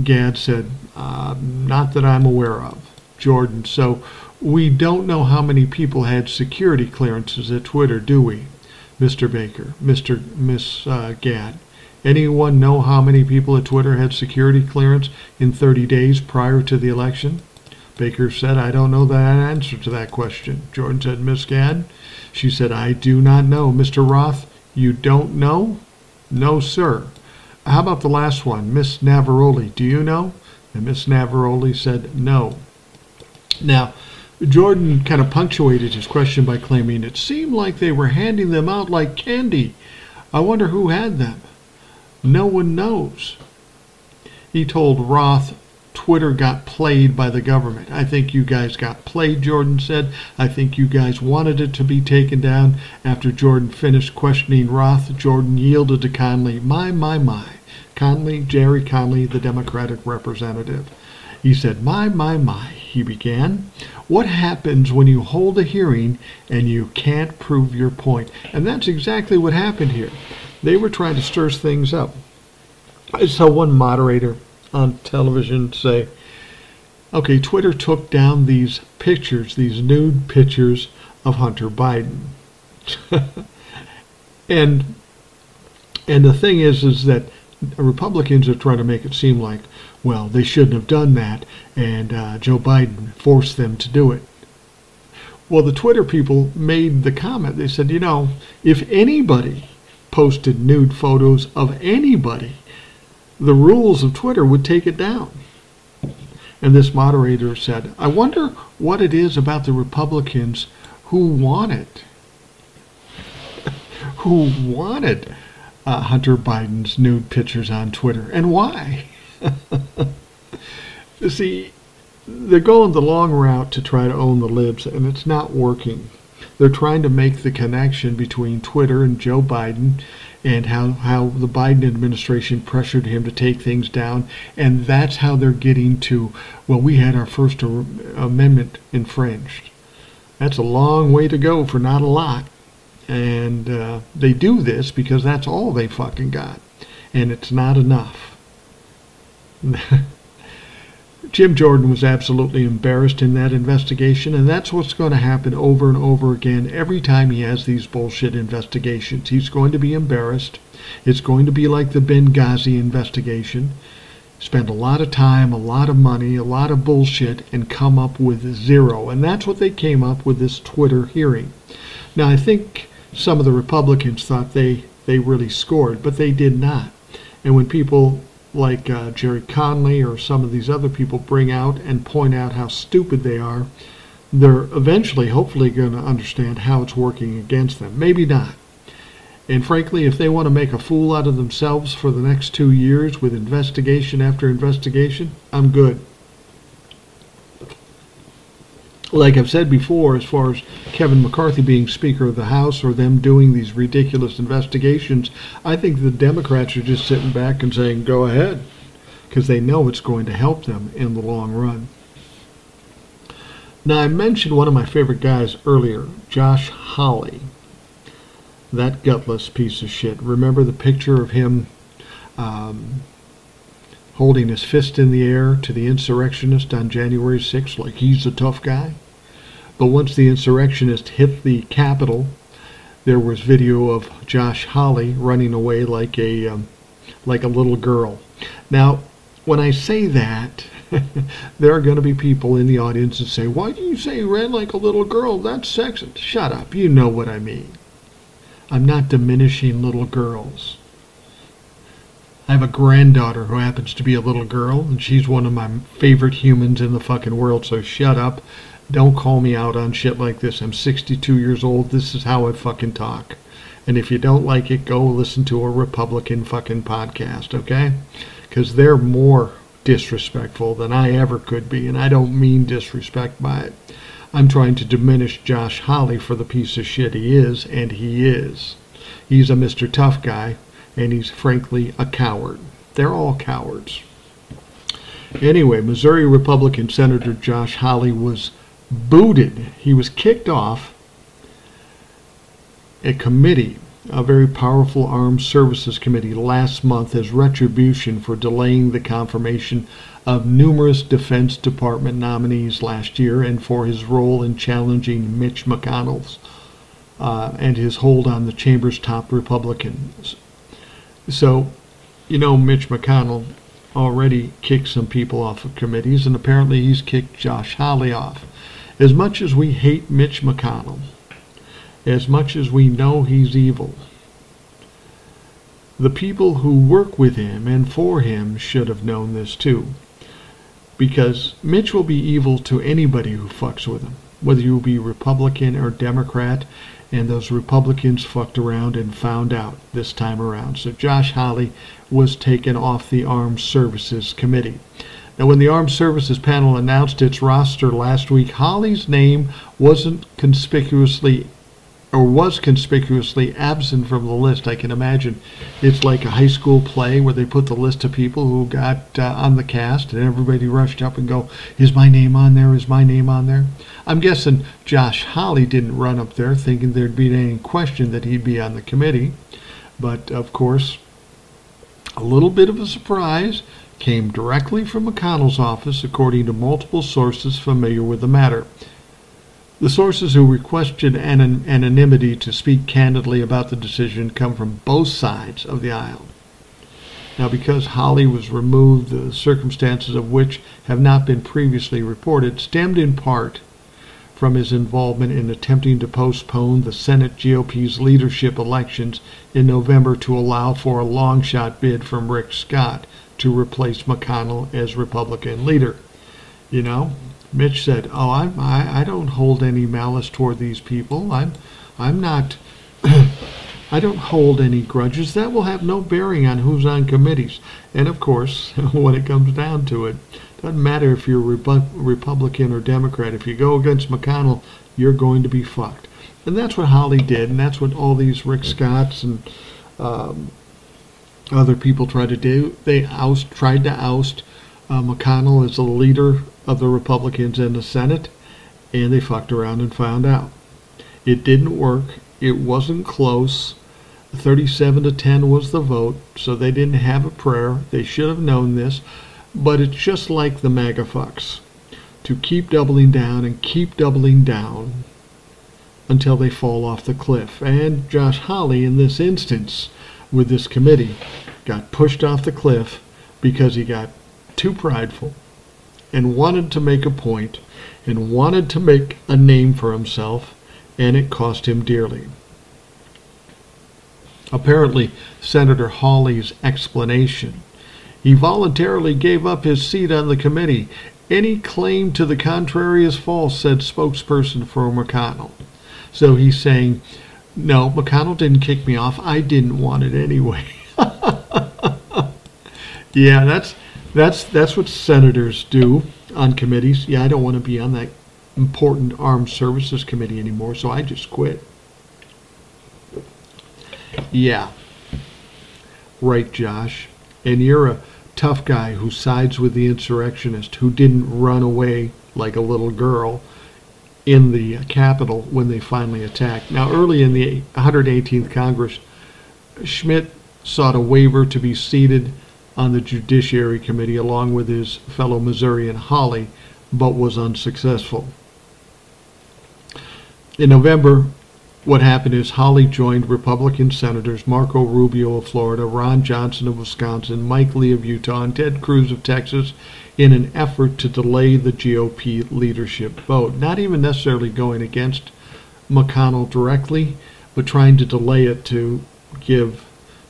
Gadd said, uh, Not that I'm aware of. Jordan, so we don't know how many people had security clearances at Twitter, do we? Mr. Baker, Mr. Miss uh, Gadd. Anyone know how many people at Twitter had security clearance in 30 days prior to the election? Baker said, I don't know the answer to that question. Jordan said, Miss Gadd? She said, I do not know. Mr. Roth, you don't know? No, sir. How about the last one, Miss Navaroli? Do you know? And Miss Navaroli said, no. Now, Jordan kind of punctuated his question by claiming it seemed like they were handing them out like candy. I wonder who had them. No one knows. He told Roth Twitter got played by the government. I think you guys got played, Jordan said. I think you guys wanted it to be taken down. After Jordan finished questioning Roth, Jordan yielded to Connolly. My, my, my. Connolly, Gerry Connolly, the Democratic representative. He said, My, my, my, he began. What happens when you hold a hearing and you can't prove your point? And that's exactly what happened here. They were trying to stir things up. I saw one moderator on television say, okay, Twitter took down these pictures, these nude pictures of Hunter Biden. and and the thing is is that Republicans are trying to make it seem like, well, they shouldn't have done that, and uh, Joe Biden forced them to do it. Well, the Twitter people made the comment. They said, you know, if anybody posted nude photos of anybody, the rules of Twitter would take it down. And this moderator said, I wonder what it is about the Republicans who want it, who wanted uh, Hunter Biden's nude pictures on Twitter, and why. See, they're going the long route to try to own the libs, and it's not working. They're trying to make the connection between Twitter and Joe Biden and how, how the Biden administration pressured him to take things down. And that's how they're getting to, well, we had our First Amendment infringed. That's a long way to go for not a lot. And uh, they do this because that's all they fucking got. And it's not enough. Jim Jordan was absolutely embarrassed in that investigation, and that's what's going to happen over and over again every time he has these bullshit investigations. He's going to be embarrassed. It's going to be like the Benghazi investigation. Spend a lot of time, a lot of money, a lot of bullshit, and come up with zero. And that's what they came up with this Twitter hearing. Now, I think some of the Republicans thought they, they really scored, but they did not. And when people like uh, Gerry Connolly or some of these other people bring out and point out how stupid they are, they're eventually, hopefully, going to understand how it's working against them. Maybe not. And frankly, if they want to make a fool out of themselves for the next two years with investigation after investigation, I'm good like I've said before, as far as Kevin McCarthy being Speaker of the House or them doing these ridiculous investigations, I think the Democrats are just sitting back and saying, go ahead, because they know it's going to help them in the long run. Now, I mentioned one of my favorite guys earlier, Josh Hawley. That gutless piece of shit. Remember the picture of him um, holding his fist in the air to the insurrectionist on January 6th, like he's a tough guy? But once the insurrectionist hit the Capitol, there was video of Josh Hawley running away like a um, like a little girl. Now, when I say that, there are going to be people in the audience that say, Why do you say he ran like a little girl? That's sexist. Shut up. You know what I mean. I'm not diminishing little girls. I have a granddaughter who happens to be a little girl, and she's one of my favorite humans in the fucking world, so shut up. Don't call me out on shit like this. I'm 62 years old. This is how I fucking talk. And if you don't like it, go listen to a Republican fucking podcast, okay? Because they're more disrespectful than I ever could be, and I don't mean disrespect by it. I'm trying to diminish Josh Hawley for the piece of shit he is, and he is. He's a Mr. Tough guy, and he's frankly a coward. They're all cowards. Anyway, Missouri Republican Senator Josh Hawley was booted. He was kicked off a committee, a very powerful armed services committee, last month as retribution for delaying the confirmation of numerous Defense Department nominees last year and for his role in challenging Mitch McConnell's uh, and his hold on the chamber's top Republicans. So, you know, Mitch McConnell already kicked some people off of committees, and apparently he's kicked Josh Hawley off. As much as we hate Mitch McConnell, as much as we know he's evil. The people who work with him and for him should have known this too. Because Mitch will be evil to anybody who fucks with him, whether you be Republican or Democrat, and those Republicans fucked around and found out this time around. So Josh Hawley was taken off the Armed Services Committee. Now, when the Armed Services panel announced its roster last week, Hawley's name wasn't conspicuously or was conspicuously absent from the list. I can imagine it's like a high school play where they put the list of people who got uh, on the cast and everybody rushed up and go, Is my name on there? Is my name on there? I'm guessing Josh Hawley didn't run up there thinking there'd be any question that he'd be on the committee. But of course, a little bit of a surprise came directly from McConnell's office, according to multiple sources familiar with the matter. The sources who requested anon- anonymity to speak candidly about the decision come from both sides of the aisle. Now, because Hawley was removed, the circumstances of which have not been previously reported stemmed in part from his involvement in attempting to postpone the Senate GOP's leadership elections in November to allow for a long shot bid from Rick Scott to replace McConnell as Republican leader. You know, Mitch said, "Oh, I'm, I I don't hold any malice toward these people. I'm I'm not." I don't hold any grudges. That will have no bearing on who's on committees. And of course, when it comes down to it, doesn't matter if you're Repu- Republican or Democrat. If you go against McConnell, you're going to be fucked. And that's what Hawley did, and that's what all these Rick Scotts and um, other people tried to do. They oust, tried to oust uh, McConnell as the leader of the Republicans in the Senate, and they fucked around and found out. It didn't work. It wasn't close. 37 to 10 was the vote, so they didn't have a prayer. They should have known this, but it's just like the MAGA fucks to keep doubling down and keep doubling down until they fall off the cliff. And Josh Hawley, in this instance, with this committee, got pushed off the cliff because he got too prideful and wanted to make a point and wanted to make a name for himself, and it cost him dearly. Apparently, Senator Hawley's explanation he voluntarily gave up his seat on the committee. Any claim to the contrary is false, said spokesperson for McConnell. So he's saying, no, McConnell didn't kick me off. I didn't want it anyway. yeah, that's that's that's what senators do on committees. Yeah, I don't want to be on that important armed services committee anymore, so I just quit. Yeah. Right, Josh. And you're a tough guy who sides with the insurrectionist who didn't run away like a little girl. in the Capitol when they finally attacked. Now, early in the 118th Congress, Schmitt sought a waiver to be seated on the Judiciary Committee along with his fellow Missourian Hawley, but was unsuccessful. In November, what happened is Hawley joined Republican Senators Marco Rubio of Florida, Ron Johnson of Wisconsin, Mike Lee of Utah, and Ted Cruz of Texas in an effort to delay the GOP leadership vote. Not even necessarily going against McConnell directly, but trying to delay it to give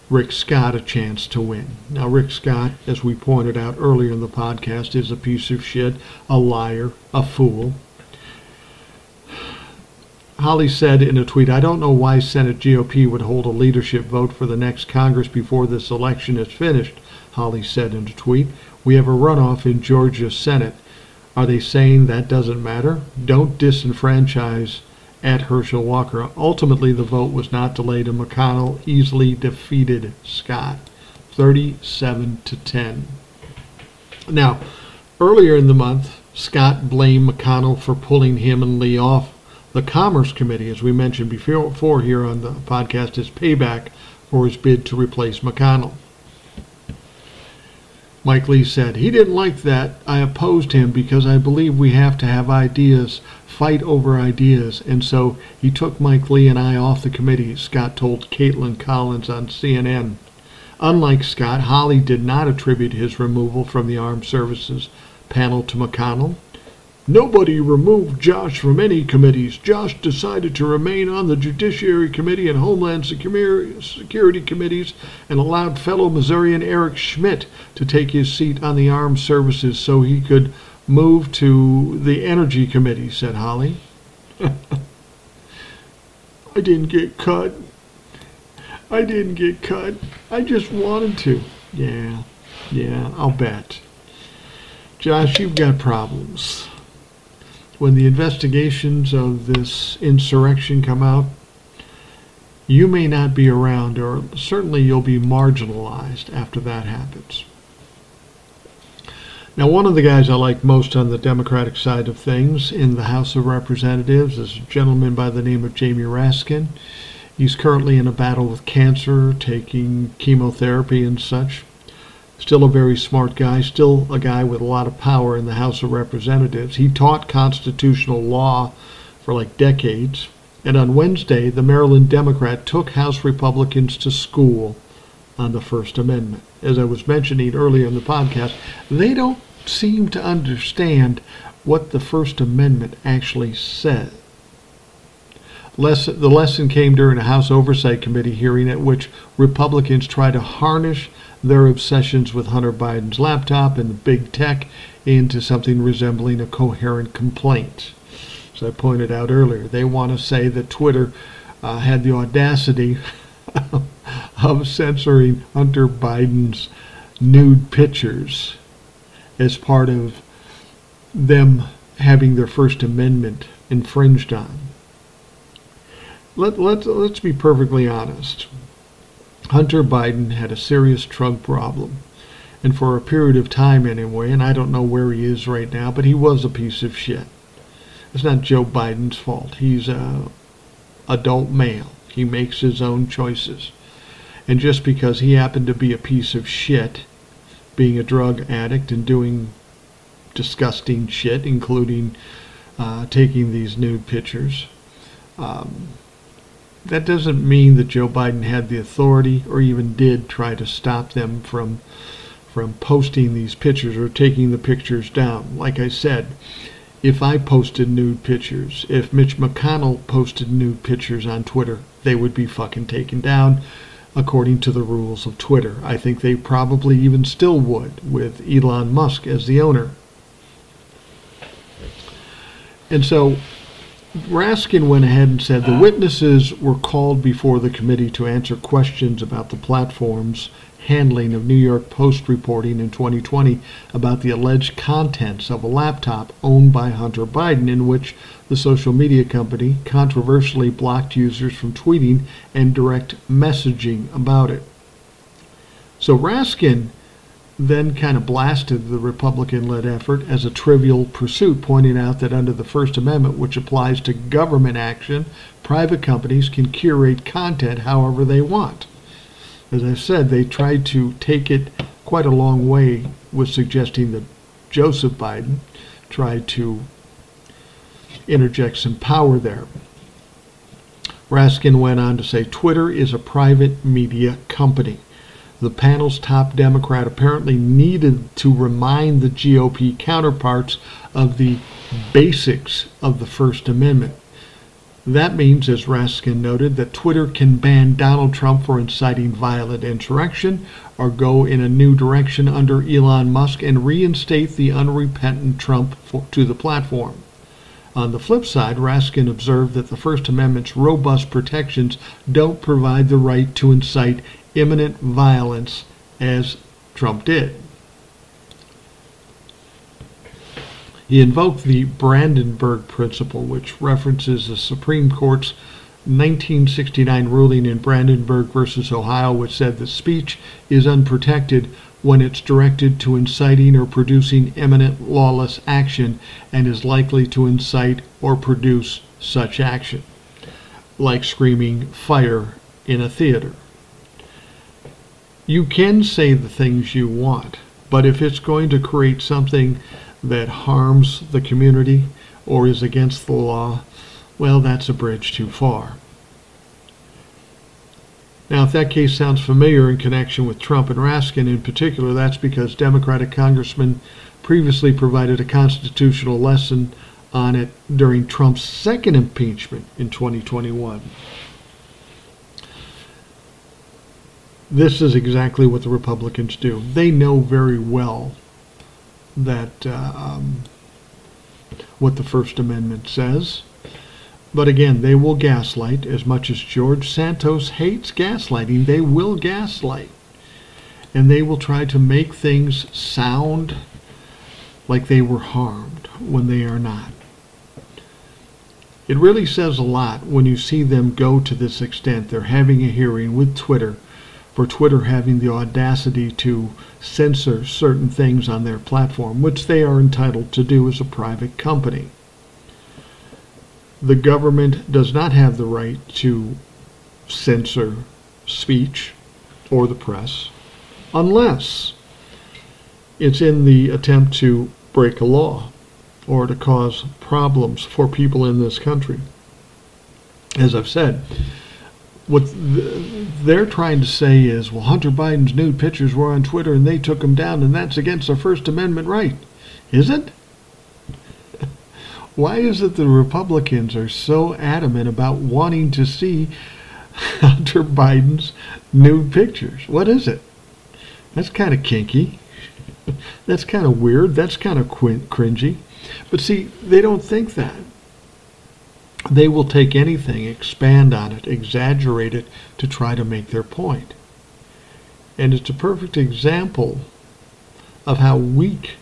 Rick Scott a chance to win. Now, Rick Scott, as we pointed out earlier in the podcast, is a piece of shit, a liar, a fool. Hawley said in a tweet, I don't know why Senate GOP would hold a leadership vote for the next Congress before this election is finished, Hawley said in a tweet. We have a runoff in Georgia Senate. Are they saying that doesn't matter? Don't disenfranchise at Herschel Walker. Ultimately, the vote was not delayed, and McConnell easily defeated Scott, 37 to 10. Now, earlier in the month, Scott blamed McConnell for pulling him and Lee off the Commerce Committee, as we mentioned before here on the podcast, as payback for his bid to replace McConnell. Mike Lee said, He didn't like that. I opposed him because I believe we have to have ideas, fight over ideas. And so he took Mike Lee and I off the committee, Scott told Kaitlan Collins on CNN. Unlike Scott, Hawley did not attribute his removal from the Armed Services panel to McConnell. Nobody removed Josh from any committees. Josh decided to remain on the Judiciary Committee and Homeland Security Committees and allowed fellow Missourian Eric Schmitt to take his seat on the Armed Services so he could move to the Energy Committee, said Hawley. I didn't get cut. I didn't get cut. I just wanted to. Yeah, yeah, I'll bet. Josh, you've got problems when the investigations of this insurrection come out, you may not be around, or certainly you'll be marginalized after that happens. Now, one of the guys I like most on the Democratic side of things in the House of Representatives is a gentleman by the name of Jamie Raskin. He's currently in a battle with cancer, taking chemotherapy and such. Still a very smart guy, still a guy with a lot of power in the House of Representatives. He taught constitutional law for like decades. And on Wednesday, the Maryland Democrat took House Republicans to school on the First Amendment. As I was mentioning earlier in the podcast, they don't seem to understand what the First Amendment actually says. Lesson, the lesson came during a House Oversight Committee hearing at which Republicans tried to harness their obsessions with Hunter Biden's laptop and the big tech into something resembling a coherent complaint. As I pointed out earlier, they want to say that Twitter uh, had the audacity of censoring Hunter Biden's nude pictures as part of them having their First Amendment infringed on. Let, let, let's be perfectly honest. Hunter Biden had a serious drug problem. And for a period of time anyway, and I don't know where he is right now, but he was a piece of shit. It's not Joe Biden's fault. He's a adult male. He makes his own choices. And just because he happened to be a piece of shit, being a drug addict and doing disgusting shit, including uh, taking these nude pictures, um, that doesn't mean that Joe Biden had the authority or even did try to stop them from from posting these pictures or taking the pictures down. Like I said, if I posted nude pictures, if Mitch McConnell posted nude pictures on Twitter, they would be fucking taken down according to the rules of Twitter. I think they probably even still would with Elon Musk as the owner. And so Raskin went ahead and said the uh. witnesses were called before the committee to answer questions about the platform's handling of New York Post reporting in 2020 about the alleged contents of a laptop owned by Hunter Biden, in which the social media company controversially blocked users from tweeting and direct messaging about it. So Raskin then kind of blasted the Republican led effort as a trivial pursuit, pointing out that under the First Amendment, which applies to government action, private companies can curate content however they want. As I said, they tried to take it quite a long way with suggesting that Joseph Biden tried to interject some power there. Raskin went on to say Twitter is a private media company. The panel's top Democrat apparently needed to remind the GOP counterparts of the basics of the First Amendment. That means, as Raskin noted, that Twitter can ban Donald Trump for inciting violent insurrection or go in a new direction under Elon Musk and reinstate the unrepentant Trump for, to the platform. On the flip side, Raskin observed that the First Amendment's robust protections don't provide the right to incite imminent violence as Trump did. He invoked the Brandenburg Principle, which references the Supreme Court's 1969 ruling in Brandenburg versus Ohio, which said that speech is unprotected when it's directed to inciting or producing imminent lawless action and is likely to incite or produce such action, like screaming fire in a theater. You can say the things you want, but if it's going to create something that harms the community or is against the law, well, that's a bridge too far. Now, if that case sounds familiar in connection with Trump and Raskin in particular, that's because Democratic congressmen previously provided a constitutional lesson on it during Trump's second impeachment in 2021. This is exactly what the Republicans do. They know very well that uh, um, what the First Amendment says. But again, they will gaslight as much as George Santos hates gaslighting. They will gaslight. And they will try to make things sound like they were harmed when they are not. It really says a lot when you see them go to this extent. They're having a hearing with Twitter for Twitter having the audacity to censor certain things on their platform, which they are entitled to do as a private company. The government does not have the right to censor speech or the press unless it's in the attempt to break a law or to cause problems for people in this country. As I've said, what they're trying to say is, well, Hunter Biden's nude pictures were on Twitter and they took them down, and that's against the First Amendment right. Is it? Why is it the Republicans are so adamant about wanting to see Hunter Biden's nude pictures? What is it? That's kind of kinky. That's kind of weird. That's kind of cringy. But see, they don't think that they will take anything, expand on it, exaggerate it to try to make their point. And it's a perfect example of how weak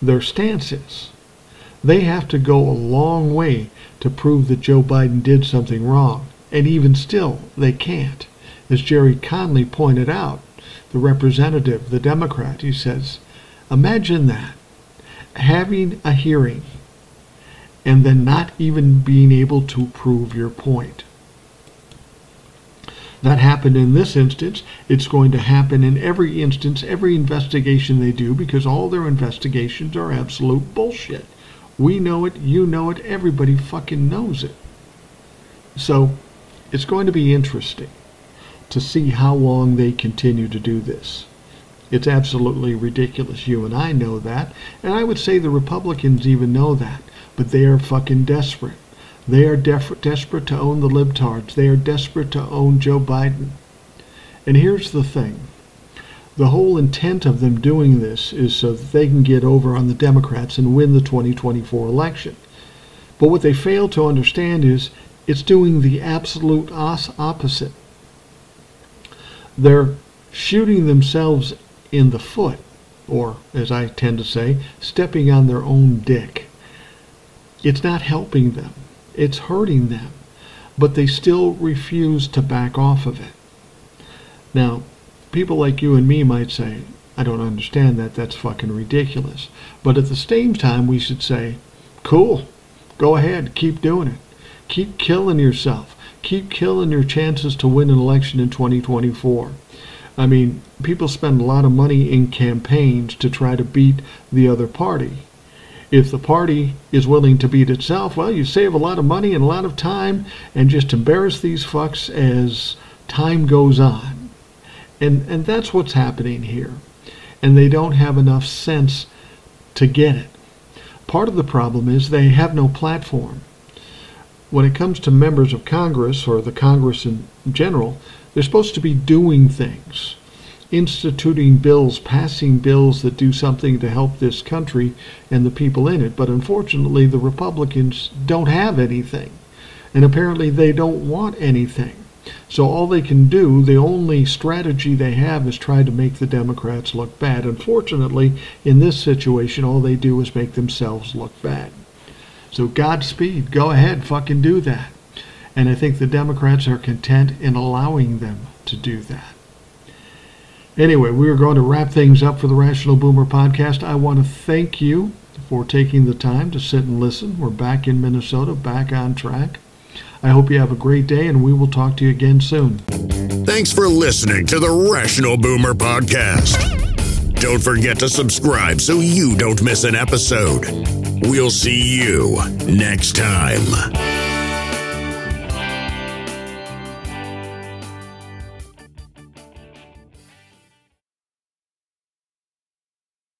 their stance is. They have to go a long way to prove that Joe Biden did something wrong. And even still, they can't. As Gerry Connolly pointed out, the representative, the Democrat, he says, imagine that. Having a hearing and then not even being able to prove your point. That happened in this instance. It's going to happen in every instance, every investigation they do, because all their investigations are absolute bullshit. We know it, you know it, everybody fucking knows it. So it's going to be interesting to see how long they continue to do this. It's absolutely ridiculous. You and I know that. And I would say the Republicans even know that but they are fucking desperate. They are def- desperate to own the libtards. They are desperate to own Joe Biden. And here's the thing the whole intent of them doing this is so that they can get over on the Democrats and win the 2024 election. But what they fail to understand is it's doing the absolute opposite. They're shooting themselves in the foot, or as I tend to say, stepping on their own dick. It's not helping them, it's hurting them, but they still refuse to back off of it. Now, people like you and me might say, I don't understand that. That's fucking ridiculous. But at the same time, we should say, cool, go ahead, keep doing it. Keep killing yourself. Keep killing your chances to win an election in 2024. I mean, people spend a lot of money in campaigns to try to beat the other party. If the party is willing to beat itself, well, you save a lot of money and a lot of time and just embarrass these fucks as time goes on. And, and that's what's happening here and they don't have enough sense to get it. Part of the problem is they have no platform. When it comes to members of Congress or the Congress in general, they're supposed to be doing things, instituting bills, passing bills that do something to help this country and the people in it. But unfortunately, the Republicans don't have anything. And apparently, they don't want anything. So all they can do, the only strategy they have is try to make the Democrats look bad. Unfortunately, in this situation, all they do is make themselves look bad. So Godspeed, go ahead, fucking do that. And I think the Democrats are content in allowing them to do that. Anyway, we are going to wrap things up for the Rational Boomer podcast. I want to thank you for taking the time to sit and listen. We're back in Minnesota, back on track. I hope you have a great day, and we will talk to you again soon. Thanks for listening to the Rational Boomer Podcast. Don't forget to subscribe so you don't miss an episode. We'll see you next time.